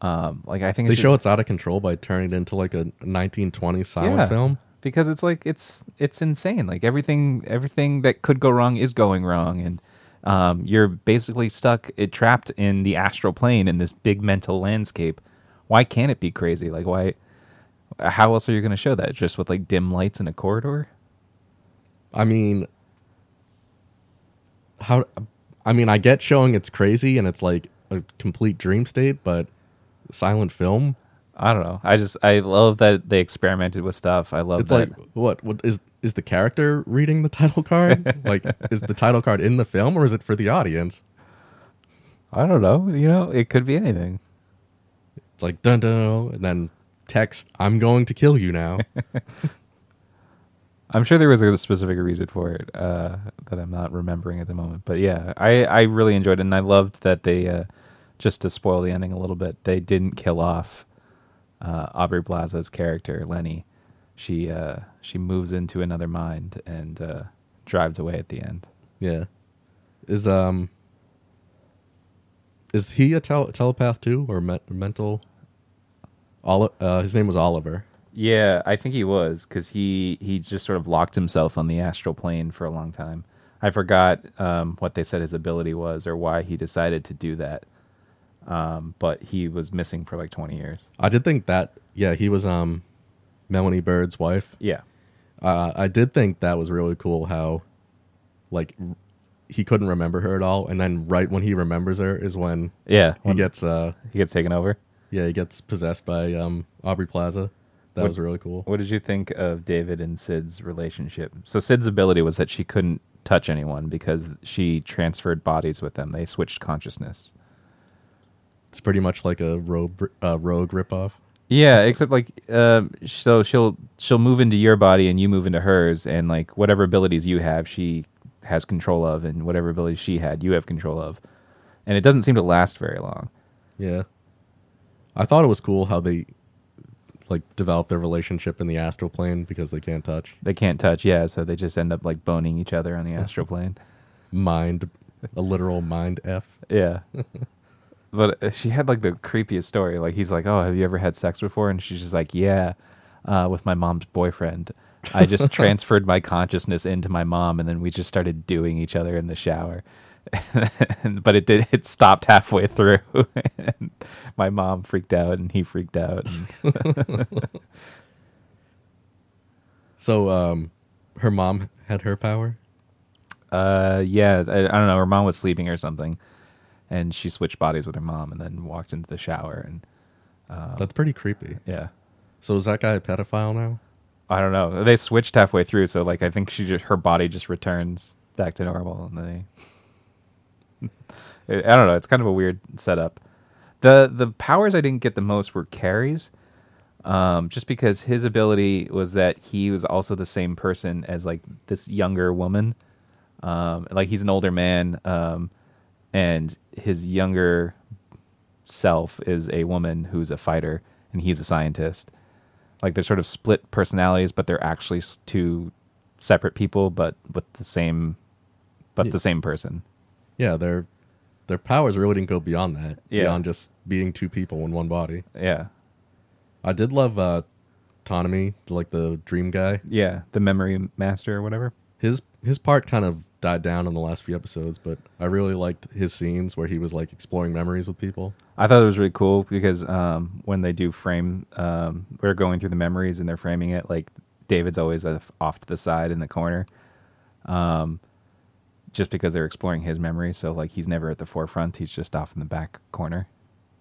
Um, like I think They show it's out of control by turning it into like a 1920s silent Yeah. film. Because it's like it's it's insane. Like everything everything that could go wrong is going wrong, and um, you're basically stuck, it trapped in the astral plane in this big mental landscape. Why can't it be crazy? Like why? How else are you going to show that? Just with like dim lights in a corridor? I mean, how? I mean, I get showing it's crazy and it's like a complete dream state, but silent film. I don't know. I just I love that they experimented with stuff. I love It's that. like what? What is is the character reading the title card? like, is the title card in the film or is it for the audience? I don't know. You know, it could be anything. It's like dun dun, and then text, "I'm going to kill you now." I'm sure there was a specific reason for it uh, that I'm not remembering at the moment. But yeah, I, I really enjoyed it, and I loved that they, uh, just to spoil the ending a little bit, they didn't kill off uh, Aubrey Plaza's character Lenny. She uh, she moves into another mind and uh, drives away at the end. yeah, is um, is he a tel- telepath too or me- mental? Oli- uh, his name was Oliver. Yeah, I think he was because he he just sort of locked himself on the astral plane for a long time. I forgot um, what they said his ability was or why he decided to do that. Um, but he was missing for like twenty years. I did think that. Yeah, he was um, Melanie Bird's wife. Yeah, Uh, I did think that was really cool. How, like, r- he couldn't remember her at all, and then right when he remembers her is when yeah. he when gets uh, he gets taken over. yeah, he gets possessed by um Aubrey Plaza. That What- was really cool. What did you think of David and Syd's relationship? So Syd's ability was that she couldn't touch anyone because she transferred bodies with them. They switched consciousness. It's pretty much like a rogue uh, rogue ripoff. Yeah, except like um so she'll she'll move into your body and you move into hers and like whatever abilities you have, she has control of and whatever abilities she had, you have control of. And it doesn't seem to last very long. Yeah. I thought it was cool how they like develop their relationship in the astral plane because they can't touch. They can't touch, yeah, so they just end up like boning each other on the astral plane. Mind a literal mind F. Yeah. but she had like the creepiest story. Like he's like, "Oh, have you ever had sex before?" And she's just like, "Yeah, uh, with my mom's boyfriend. I just transferred my consciousness into my mom, and then we just started doing each other in the shower." but it did. It stopped halfway through. and my mom freaked out, and he freaked out. So um her mom had her power. uh, yeah, I, I don't know. Her mom was sleeping or something, and she switched bodies with her mom, and then walked into the shower. And That's pretty creepy. yeah, So is that guy a pedophile now? I don't know. They switched halfway through, so like I think she just her body just returns back to normal, and they. I don't know. It's kind of a weird setup. the The powers I didn't get the most were Cary's, um, just because his ability was that he was also the same person as like this younger woman. Um, like he's an older man, um, and his younger self is a woman who's a fighter, and he's a scientist like they're sort of split personalities, but they're actually two separate people, but with the same, but Yeah. the same person. Yeah, their their powers really didn't go beyond that. Yeah. Beyond just being two people in one body. Yeah, I did love uh Ptonomy, like the dream guy. yeah, the memory master or whatever. His his part kind of died down in the last few episodes, but I really liked his scenes where he was like exploring memories with people. I thought it was really cool because um, when they do frame, um, we're going through the memories and they're framing it. Like David's always uh, off to the side in the corner, um, just because they're exploring his memories. So like he's never at the forefront; he's just off in the back corner.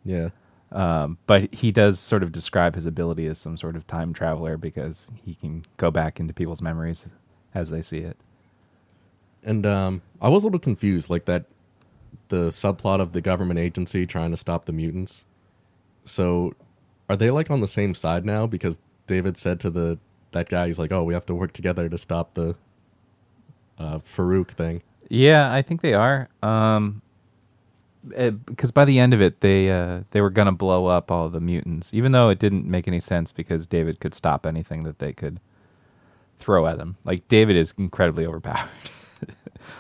Yeah. Um, but he does sort of describe his ability as some sort of time traveler because he can go back into people's memories as they see it. And um, I was a little confused, like that the subplot of the government agency trying to stop the mutants. So, are they like on the same side now? Because David said to the that guy, he's like, "Oh, we have to work together to stop the uh, Farouk thing." Yeah, I think they are. Um, because by the end of it, they uh, they were gonna blow up all the mutants, even though it didn't make any sense because David could stop anything that they could throw at him. Like David is incredibly overpowered.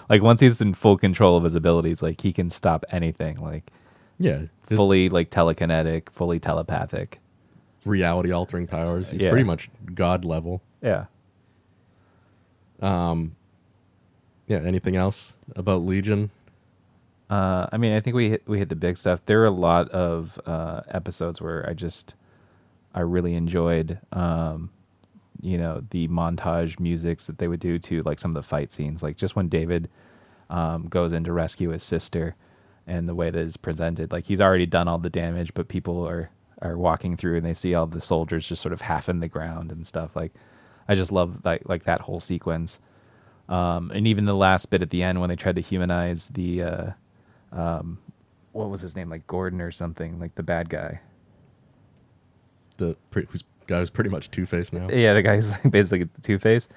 like once he's in full control of his abilities, like he can stop anything. Like Yeah, fully like telekinetic, fully telepathic. reality altering powers. He's Yeah. pretty much god level. Yeah. Um, yeah. Anything else about Legion? Uh, I mean, I think we hit, we hit the big stuff. There are a lot of uh, episodes where I just I really enjoyed, um, you know, the montage musics that they would do to like some of the fight scenes. Like just when David um, goes in to rescue his sister, and the way that it's presented, like he's already done all the damage, but people are are walking through and they see all the soldiers just sort of half in the ground and stuff. Like I just love like like that whole sequence. Um, and even the last bit at the end when they tried to humanize the uh, um, what was his name, like Gordon or something, like the bad guy. The who's guy who's pretty much Two Face now. Yeah, the guy's like basically Two Face.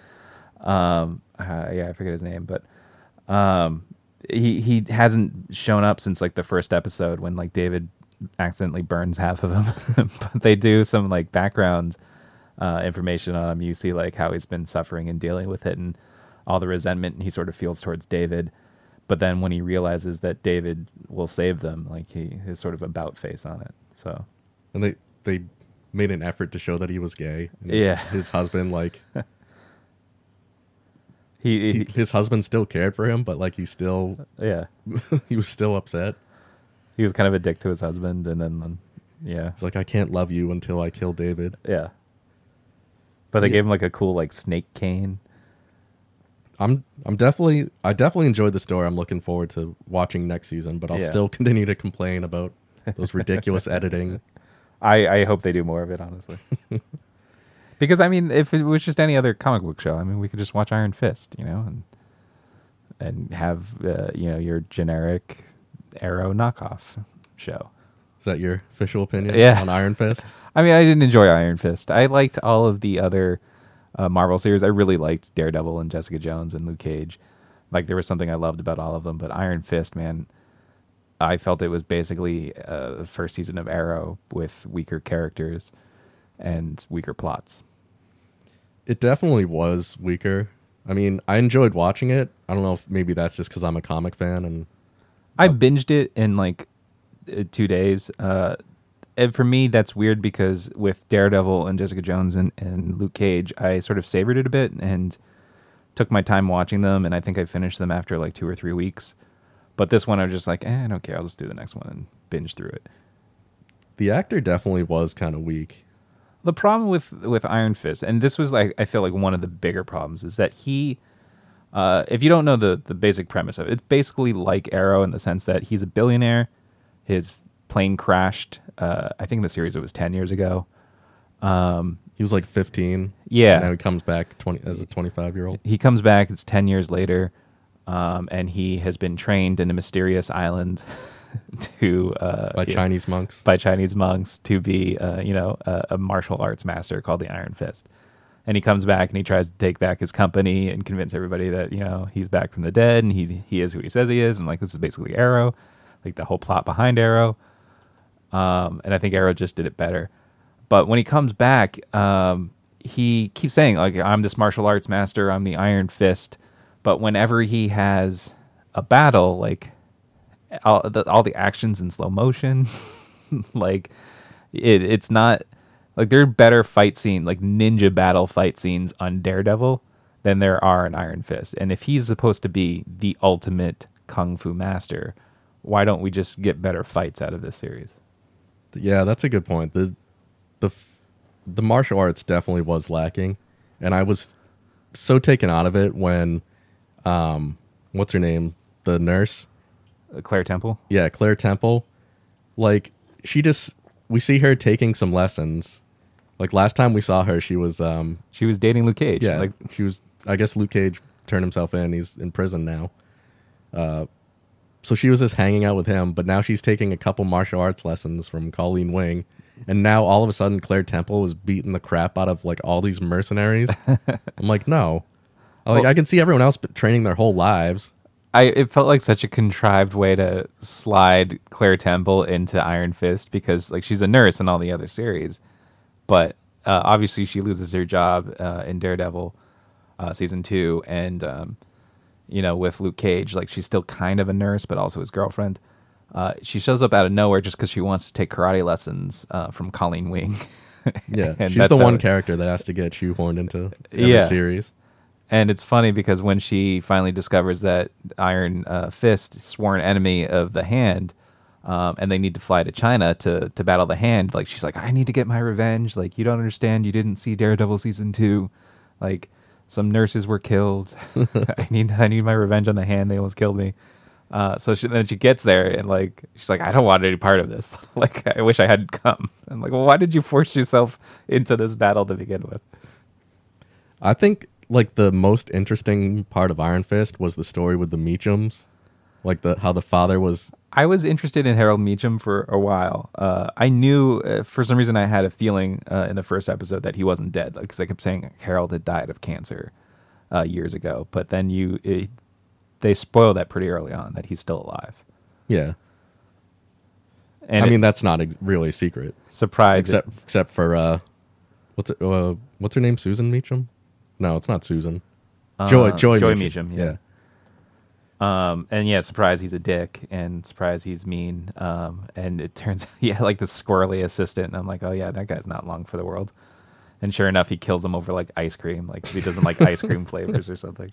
Um, uh, yeah, I forget his name, but um, he he hasn't shown up since like the first episode when like David accidentally burns half of him. but they do some like background uh, information on him. You see like how he's been suffering and dealing with it, and all the resentment he sort of feels towards David. But then when he realizes that David will save them, like he is sort of about face on it. So and they they made an effort to show that he was gay. His, Yeah. his husband like he, he, his husband still cared for him, but like he still yeah he was still upset. he was kind of a dick to his husband, and then um, yeah He's like, I can't love you until I kill David. yeah. But they Yeah. gave him like a cool like snake cane. I'm I'm definitely I definitely enjoyed the story. I'm looking forward to watching next season, but I'll Yeah. still continue to complain about those ridiculous editing. I I hope they do more of it. Honestly, Because I mean, if it was just any other comic book show, I mean, we could just watch Iron Fist, you know, and and have uh, you know your generic Arrow knockoff show. Is that your official opinion Yeah. on Iron Fist? I mean, I didn't enjoy Iron Fist. I liked all of the other uh, Marvel series. I really liked Daredevil and Jessica Jones and Luke Cage. Like there was something I loved about all of them, but Iron Fist, man, I felt it was basically uh, the first season of Arrow with weaker characters and weaker plots. It definitely was weaker. I mean, I enjoyed watching it. I don't know if maybe that's just because I'm a comic fan and I binged it in like uh, two days. Uh, and for me, that's weird because with Daredevil and Jessica Jones and, and Luke Cage, I sort of savored it a bit and took my time watching them. And I think I finished them after like two or three weeks. But this one, I was just like, eh, I don't care. I'll just do the next one and binge through it. the actor definitely was kind of weak. The problem with with Iron Fist, and this was like I feel like one of the bigger problems, is that he, uh, if you don't know the the basic premise of it, it's basically like Arrow in the sense that he's a billionaire, his plane crashed. Uh, I think in the series it was ten years ago. Um, He was like 15. Yeah. Now he comes back 20 as a 25 year old. he comes back. It's ten years later, um, and he has been trained in a mysterious island to uh, by Chinese monks. by Chinese monks to be, uh, you know, a, a martial arts master called the Iron Fist. And he comes back and he tries to take back his company and convince everybody that you know he's back from the dead and he he is who he says he is. And like this is basically Arrow, like the whole plot behind Arrow. Um, and I think Arrow just did it better. But when he comes back, um, he keeps saying like I'm this martial arts master, I'm the Iron Fist. But whenever he has a battle, like all the, all the actions in slow motion, like it, it's not like there are better fight scene like ninja battle fight scenes on Daredevil than there are in Iron Fist. And if he's supposed to be the ultimate kung fu master, why don't we just get better fights out of this series? Yeah, that's a good point. The the the martial arts definitely was lacking, and I was so taken out of it when, um, what's her name, the nurse, Uh, Claire Temple. yeah, Claire Temple, like she just we see her taking some lessons. Like last time we saw her, she was um She was dating Luke Cage. yeah Like she was I guess Luke Cage turned himself in. He's in prison now. Uh, so she was just hanging out with him, but now she's taking a couple martial arts lessons from Colleen Wing, and now all of a sudden Claire Temple was beating the crap out of like all these mercenaries. I'm like, no, like Well- I can see everyone else but training their whole lives. I it felt like such a contrived way to slide Claire Temple into Iron Fist because like she's a nurse in all the other series, but uh, obviously she loses her job uh, in Daredevil uh, season two, and um, you know with Luke Cage, like she's still kind of a nurse, but also his girlfriend. Uh, she shows up out of nowhere just because she wants to take karate lessons uh, from Colleen Wing. Yeah, And she's the one it- character that has to get shoehorned into every Yeah. series. And it's funny because when she finally discovers that Iron uh, Fist sworn enemy of the Hand, um, and they need to fly to China to to battle the Hand, like she's like, I need to get my revenge. Like you don't understand. You didn't see Daredevil season two. Like some nurses were killed. I need I need my revenge on the Hand. They almost killed me. Uh, so she, then she gets there and like she's like, I don't want any part of this. like I wish I hadn't come. I'm like, well, why did you force yourself into this battle to begin with? I think like the most interesting part of Iron Fist was the story with the Meachums, like the how the father was. I was interested in Harold Meachum for a while. Uh, I knew uh, for some reason I had a feeling uh, in the first episode that he wasn't dead, because I kept saying Harold had died of cancer uh, years ago. But then you, it, they spoil that pretty early on that he's still alive. Yeah, And I mean that's not ex- really a secret, Surprise, except except for uh, what's it, uh, what's her name? Susan Meachum? No, it's not Susan. Joy Uh, Joy Joy Meachum. Meachum, yeah. Um, and yeah, surprise he's a dick, and surprise he's mean. Um, and it turns, yeah, like the squirrely assistant, and I'm like, oh yeah, that guy's not long for the world. And sure enough, he kills him over like ice cream, like 'cause he doesn't like ice cream flavors or something.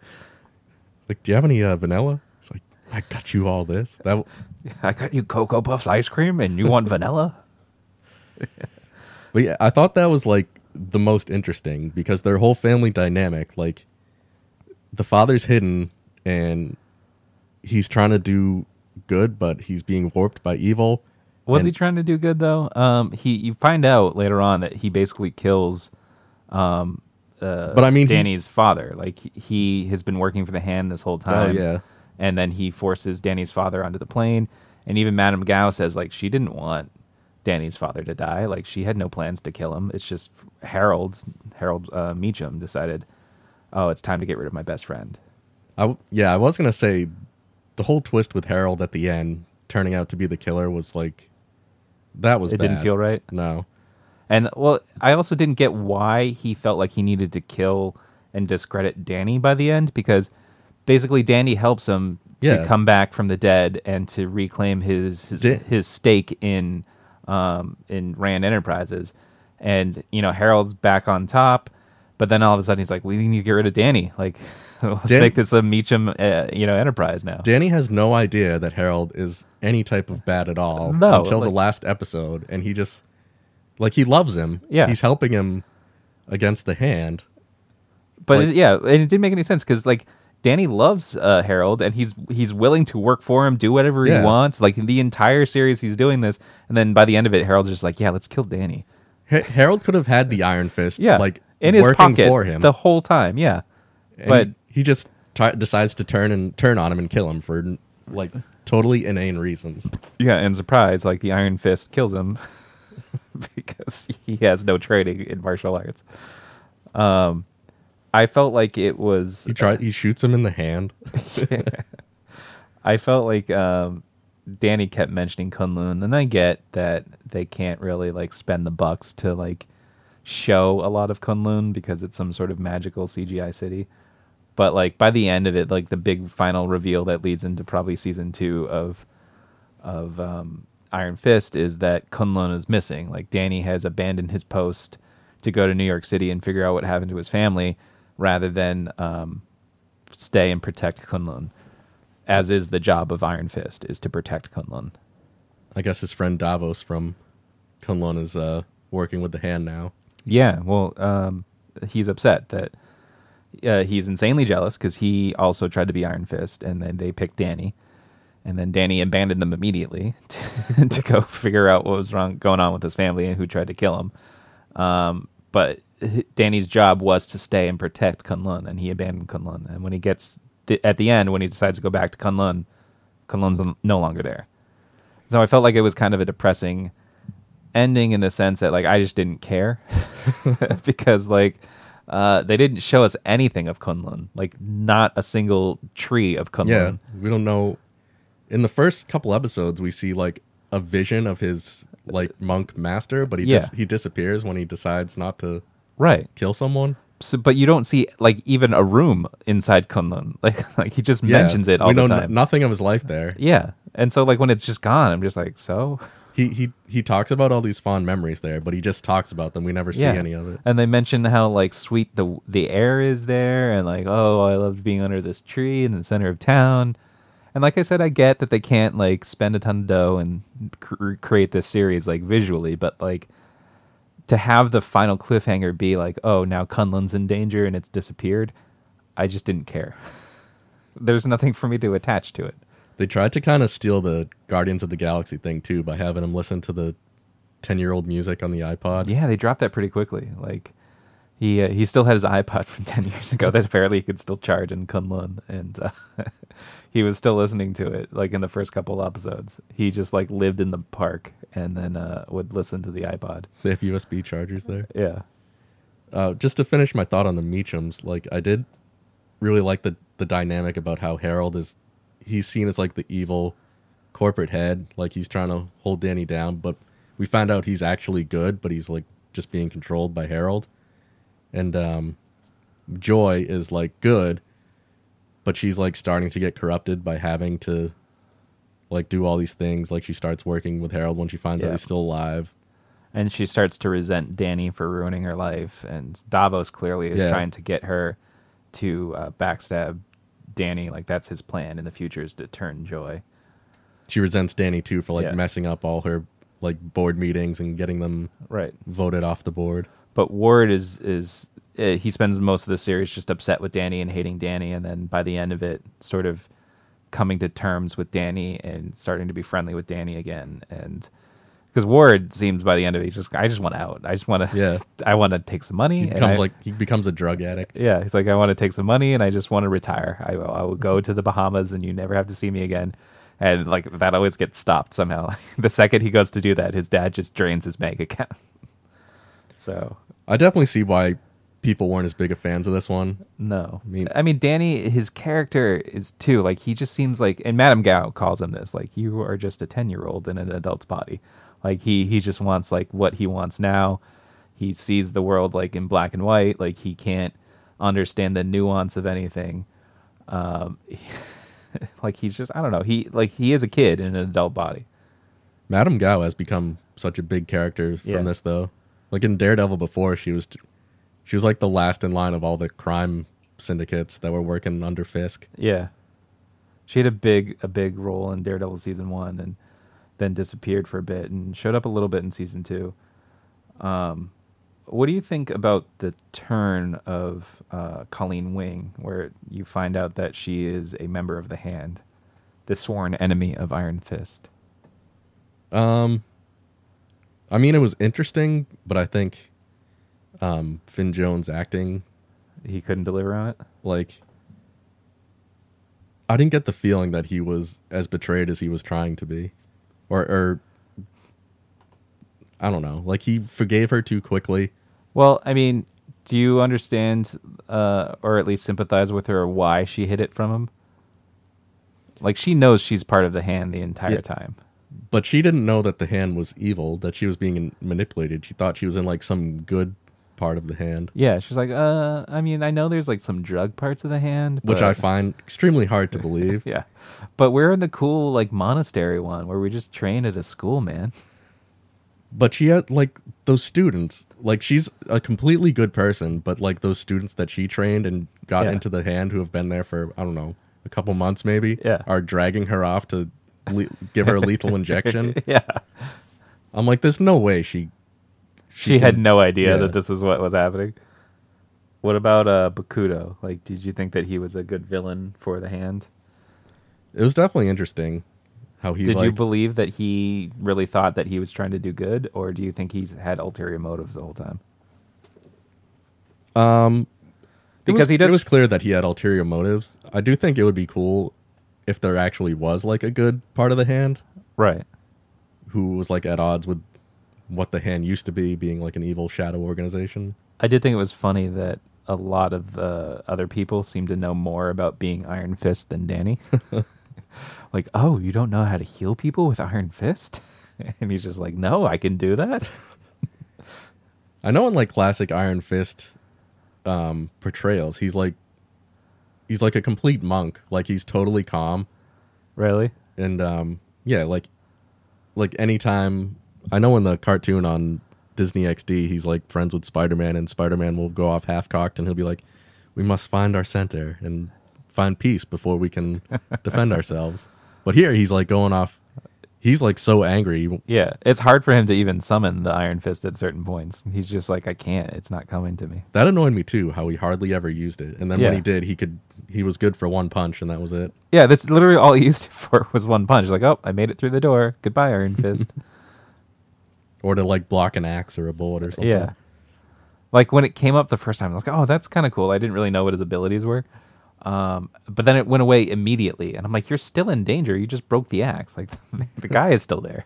Like, do you have any uh, vanilla? It's like I got you all this. That w- I got you Cocoa Puffs ice cream, and you want vanilla. But yeah, I thought that was like the most interesting because their whole family dynamic, like the father's hidden and he's trying to do good, but he's being warped by evil. Was And- he trying to do good though? Um, he you find out later on that he basically kills um, uh, But I mean, Danny's father. Like he- has been working for the hand this whole Oh time. yeah. and then he forces Danny's father onto the plane. And even Madame Gao says like she didn't want Danny's father to die. Like she had no plans to kill him. It's just Harold Harold uh, Meachum decided, oh, it's time to get rid of my best friend. I w- yeah, I was gonna say the whole twist with Harold at the end turning out to be the killer was like that was It didn't feel right. No. And well, I also didn't get why he felt like he needed to kill and discredit Danny by the end because basically Danny helps him to come back from the dead and to reclaim his his, Da- his stake in um in Rand Enterprises. And you know, Harold's back on top, but then all of a sudden he's like, "We need to get rid of Danny. Like, let's Dan- make this a Meachum, uh, you know, enterprise now." Danny has no idea that Harold is any type of bad at all No, until the last episode, and he just like he loves him. Yeah. he's helping him against the hand. but Like- it, yeah, and it didn't make any sense because like Danny loves uh, Harold and he's he's willing to work for him, do whatever Yeah. he wants. Like the entire series, he's doing this, and then by the end of it, Harold's just like, "Yeah, let's kill Danny." Ha- Harold could have had the Iron Fist, Yeah, like in his working pocket for him, the whole time. Yeah, And but he just t- decides to turn and turn on him and kill him for like totally inane reasons. yeah, and surprise, like the Iron Fist kills him because he has no training in martial arts. Um, I felt like it was He try he shoots him in the hand. I felt like um, Danny kept mentioning Kunlun, and I get that they can't really like spend the bucks to like show a lot of Kunlun because it's some sort of magical CGI city. But like by the end of it, like the big final reveal that leads into probably season two of of um, Iron Fist is that Kunlun is missing. Like Danny has abandoned his post to go to New York City and figure out what happened to his family, rather than um, stay and protect Kunlun as is the job of Iron Fist, is to protect Kunlun. I guess his friend Davos from Kunlun is uh, working with the hand now. Yeah, well, um, he's upset that uh, he's insanely jealous because he also tried to be Iron Fist, and then they picked Danny, and then Danny abandoned them immediately to, to go figure out what was wrong going on with his family and who tried to kill him. Um, but Danny's job was to stay and protect Kunlun, and he abandoned Kunlun. And when he gets th- at the end, when he decides to go back to Kunlun, Kunlun's no longer there. So I felt like it was kind of a depressing ending in the sense that like I just didn't care because like uh, they didn't show us anything of Kunlun, like not a single tree of Kunlun. Yeah, we don't know. In the first couple episodes, we see like a vision of his like monk master, but he Yeah. dis- he disappears when he decides not to Right. kill someone. So, but you don't see like even a room inside Kunlun. Like, like he just Yeah, mentions it all we the know n- nothing of his life there. yeah, and so like when it's just gone, I'm just like, so He he he talks about all these fond memories there, but he just talks about them. We never see yeah. any of it. And they mention how like sweet the the air is there, and like oh, I loved being under this tree in the center of town. And like I said, I get that they can't like spend a ton of dough and cr- create this series like visually, but like to have the final cliffhanger be like, oh, now Kunlun's in danger and it's disappeared. I just didn't care. There's nothing for me to attach to it. They tried to kind of steal the Guardians of the Galaxy thing too by having him listen to the ten year old music on the iPod. Yeah, they dropped that pretty quickly. Like he uh, he still had his iPod from ten years ago that apparently he could still charge in Kunlun, and uh, he was still listening to it. Like in the first couple episodes, he just like lived in the park and then uh, would listen to the iPod. They have USB chargers there. Yeah, uh, just to finish my thought on the Meachams, like I did really like the the dynamic about how Harold is he's seen as like the evil corporate head, like he's trying to hold Danny down, but we find out he's actually good, but he's like just being controlled by Harold. And um Joy is like good, but she's like starting to get corrupted by having to like do all these things. Like she starts working with Harold when she finds out he's still alive. and she starts to resent Danny for ruining her life, and Davos clearly is Yeah. trying to get her to uh, backstab Danny. Like that's his plan in the future is to turn Joy. She resents Danny too for like Yeah. messing up all her like board meetings and getting them Right. voted off the board. But Ward is is uh, he spends most of the series just upset with Danny and hating Danny, and then by the end of it, sort of coming to terms with Danny and starting to be friendly with Danny again. And because Ward seems by the end of it, he's just I just want out. I just want to. Yeah. I want to take some money. He and becomes I- like he becomes a drug addict. yeah, he's like I want to take some money and I just want to retire. I, I will go to the Bahamas and you never have to see me again. And like that always gets stopped somehow. the second he goes to do that, his dad just drains his bank account. So I definitely see why people weren't as big of fans of this one. No, I mean- I mean, Danny, his character is too like he just seems like, and Madame Gao calls him this, like you are just a ten year old in an adult's body. Like he he just wants like what he wants now. He sees the world like in black and white. Like he can't understand the nuance of anything. Um, like he's just I don't know. He like he is a kid in an adult body. Madame Gao has become such a big character from Yeah. this though. Like in Daredevil before, she was she was like the last in line of all the crime syndicates that were working under Fisk. Yeah. She had a big a big role in Daredevil season one and then disappeared for a bit and showed up a little bit in season two. Um what do you think about the turn of uh, Colleen Wing, where you find out that she is a member of the Hand, the sworn enemy of Iron Fist? Um, I mean, it was interesting, but I think um, Finn Jones acting He couldn't deliver on it. like I didn't get the feeling that he was as betrayed as he was trying to be, or or I don't know. Like he forgave her too quickly. Well, I mean, do you understand, uh, or at least sympathize with her, why she hid it from him? Like she knows she's part of the Hand the entire Yeah. time. But she didn't know that the hand was evil, that she was being manipulated. She thought she was in like some good part of the hand, Yeah, she's like, uh, I mean, I know there's like some drug parts of the hand, which but- I find extremely hard to believe. yeah, but we're in the cool like monastery one where we just train at a school, man. But she had like those students, like she's a completely good person, but like those students that she trained and got Yeah. into the hand who have been there for I don't know a couple months maybe, Yeah. are dragging her off to le- give her a lethal injection. yeah, I'm like, there's no way she. she, had can- no idea yeah. that this was what was happening. What about uh Bakuto? Like, did you think that he was a good villain for the hand? It was definitely interesting how he did like. you believe that he really thought that he was trying to do good, or do you think he's had ulterior motives the whole time? um, Because was- he does. It was clear that he had ulterior motives. I do think it would be cool if there actually was like a good part of the hand right. who was like at odds with what the hand used to be, being like an evil shadow organization. I did think it was funny that a lot of the other people seem to know more about being Iron Fist than Danny. like, oh, you don't know how to heal people with Iron Fist? And he's just like, no, I can do that. I know in like classic Iron Fist um portrayals, he's like he's like a complete monk. Like he's totally calm really? and um yeah, like like anytime I know in the cartoon on Disney XD, he's like friends with Spider-Man and Spider-Man will go off half-cocked and he'll be like we must find our center and find peace before we can defend ourselves. But here he's like going off he's like so angry. Yeah. It's hard for him to even summon the Iron Fist at certain points. He's just like, I can't. It's not coming to me. That annoyed me too, how he hardly ever used it. And then Yeah. when he did, he could he was good for one punch and that was it. Yeah, that's literally all he used it for was one punch. Like, oh, I made it through the door. Goodbye, Iron Fist. Or to like block an axe or a bullet or something. Yeah. Like when it came up the first time, I was like, "Oh, that's kind of cool." I didn't really know what his abilities were, um, but then it went away immediately, and I'm like, "You're still in danger. You just broke the axe. Like the guy is still there."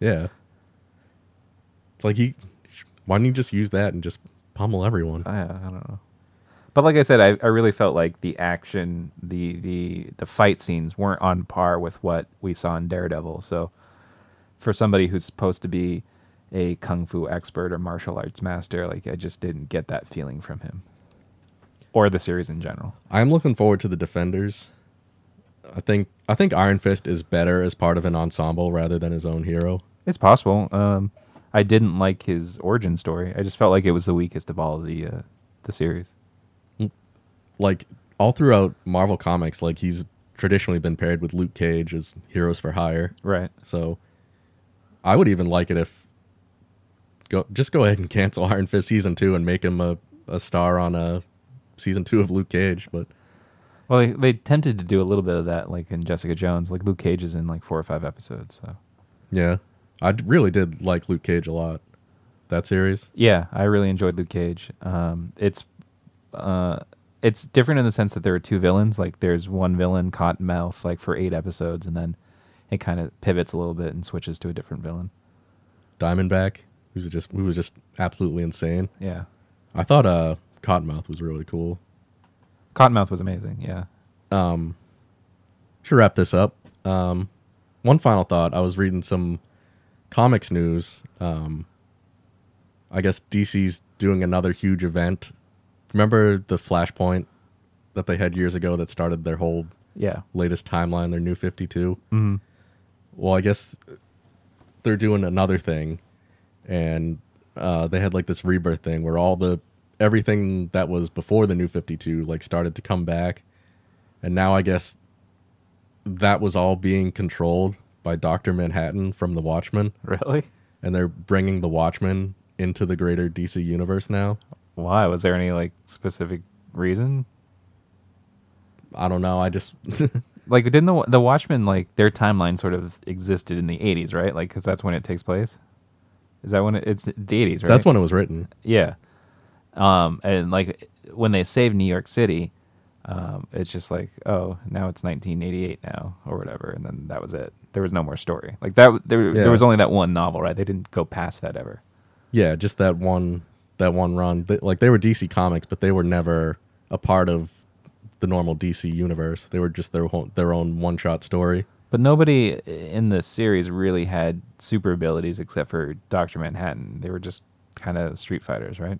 Yeah. It's like he why didn't you just use that and just pummel everyone? I, I don't know, but like I said, I, I really felt like the action, the the the fight scenes weren't on par with what we saw in Daredevil. So, for somebody who's supposed to be a kung fu expert or martial arts master, like I just didn't get that feeling from him, or the series in general. I'm looking forward to the Defenders. I think I think Iron Fist is better as part of an ensemble rather than his own hero. It's possible. Um, I didn't like his origin story. I just felt like it was the weakest of all of the uh, the series. Like all throughout Marvel comics, like he's traditionally been paired with Luke Cage as heroes for hire. Right. So I would even like it if go just go ahead and cancel Iron Fist season two and make him a, a star on a season two of Luke Cage. But Well, they, they attempted to do a little bit of that, like in Jessica Jones. Like Luke Cage is in like four or five episodes. So yeah, I really did like Luke Cage a lot. That series. Yeah, I really enjoyed Luke Cage. Um, it's uh, it's different in the sense that there are two villains. Like there's one villain, Cottonmouth, like for eight episodes, and then it kind of pivots a little bit and switches to a different villain. Diamondback, who's just who was just absolutely insane. Yeah, I thought uh Cottonmouth was really cool. Cottonmouth was amazing. Yeah, Um should wrap this up. Um one final thought. I was reading some comics news. Um I guess DC's doing another huge event. Remember the Flashpoint that they had years ago that started their whole yeah. latest timeline, their new 52? hmm well, I guess they're doing another thing, and uh, they had like this rebirth thing where all the everything that was before the new Fifty Two like started to come back, and now I guess that was all being controlled by Doctor Manhattan from the Watchmen, Really? and they're bringing the Watchmen into the greater DC universe now. Why? Was there any like specific reason? I don't know. I just Like, didn't the the Watchmen like their timeline sort of existed in the '80s, right? Like, because that's when it takes place. Is that when it, it's the '80s, right? that's when it was written. Yeah. Um, and like when they saved New York City, um, it's just like, oh, now it's 1988 now or whatever, and then that was it. There was no more story. Like that. There, Yeah. there was only that one novel, right? They didn't go past that ever. Yeah, just that one that one run. Like they were DC comics, but they were never a part of the normal DC universe. They were just their whole, their own one shot story. But nobody in the series really had super abilities except for Doctor Manhattan. They were just kind of Street Fighters, right?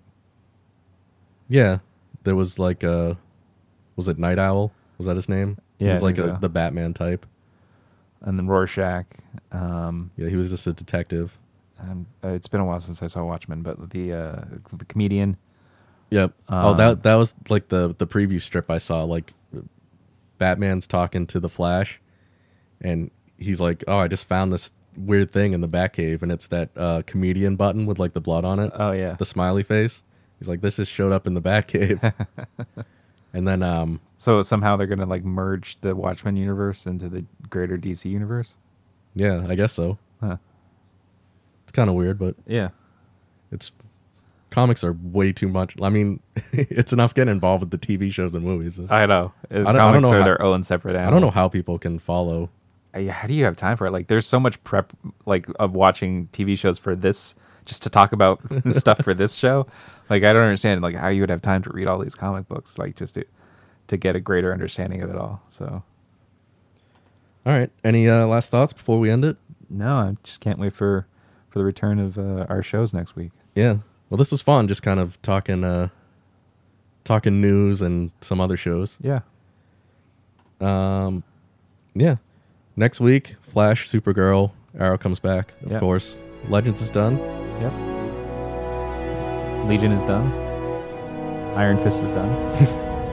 Yeah, there was like a was it Nite Owl? Was that his name? Yeah, he was like a, so. the Batman type. And then Rorschach. Um, Yeah, he was just a detective. Um, uh, it's been a while since I saw Watchmen, but the uh, the comedian. Yep. oh, Um, that that was like the the preview strip I saw. Like Batman's talking to the Flash, and he's like, "Oh, I just found this weird thing in the Batcave, and it's that uh, comedian button with like the blood on it, Oh yeah, the smiley face." He's like, "This just showed up in the Batcave." and then, um, So somehow they're gonna like merge the Watchmen universe into the greater DC universe. yeah, I guess so. Huh. Kind of weird, but Yeah. it's comics are way too much. I mean, it's enough getting involved with the TV shows and movies. I know. Uh, I don't- I don't Comics know are how- their own separate. I don't know how people can follow. Uh, How do you have time for it? Like, there's so much prep, like of watching TV shows for this, just to talk about stuff for this show. Like, I don't understand like how you would have time to read all these comic books, like just to to get a greater understanding of it all. So, All right. Any uh, last thoughts before we end it? no, I just can't wait for for the return of uh, our shows next week. Yeah. Well, this was fun. Just kind of talking, uh, talking news and some other shows. Yeah. Um, yeah. Next week, Flash, Supergirl, Arrow comes back. Of Yeah. course, Legends is done. Yep. Legion is done. Iron Fist is done.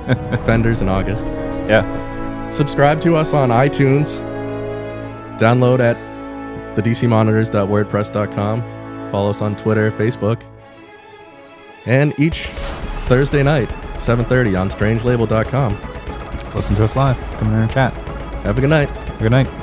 Defenders in August. Yeah. Subscribe to us on iTunes. Download at thedcmonitors.wordpress.com. Follow us on Twitter, Facebook. And each Thursday night, 7.30 on strangelabel.com. Listen to us live. Come in and chat. Have a good night. Good night.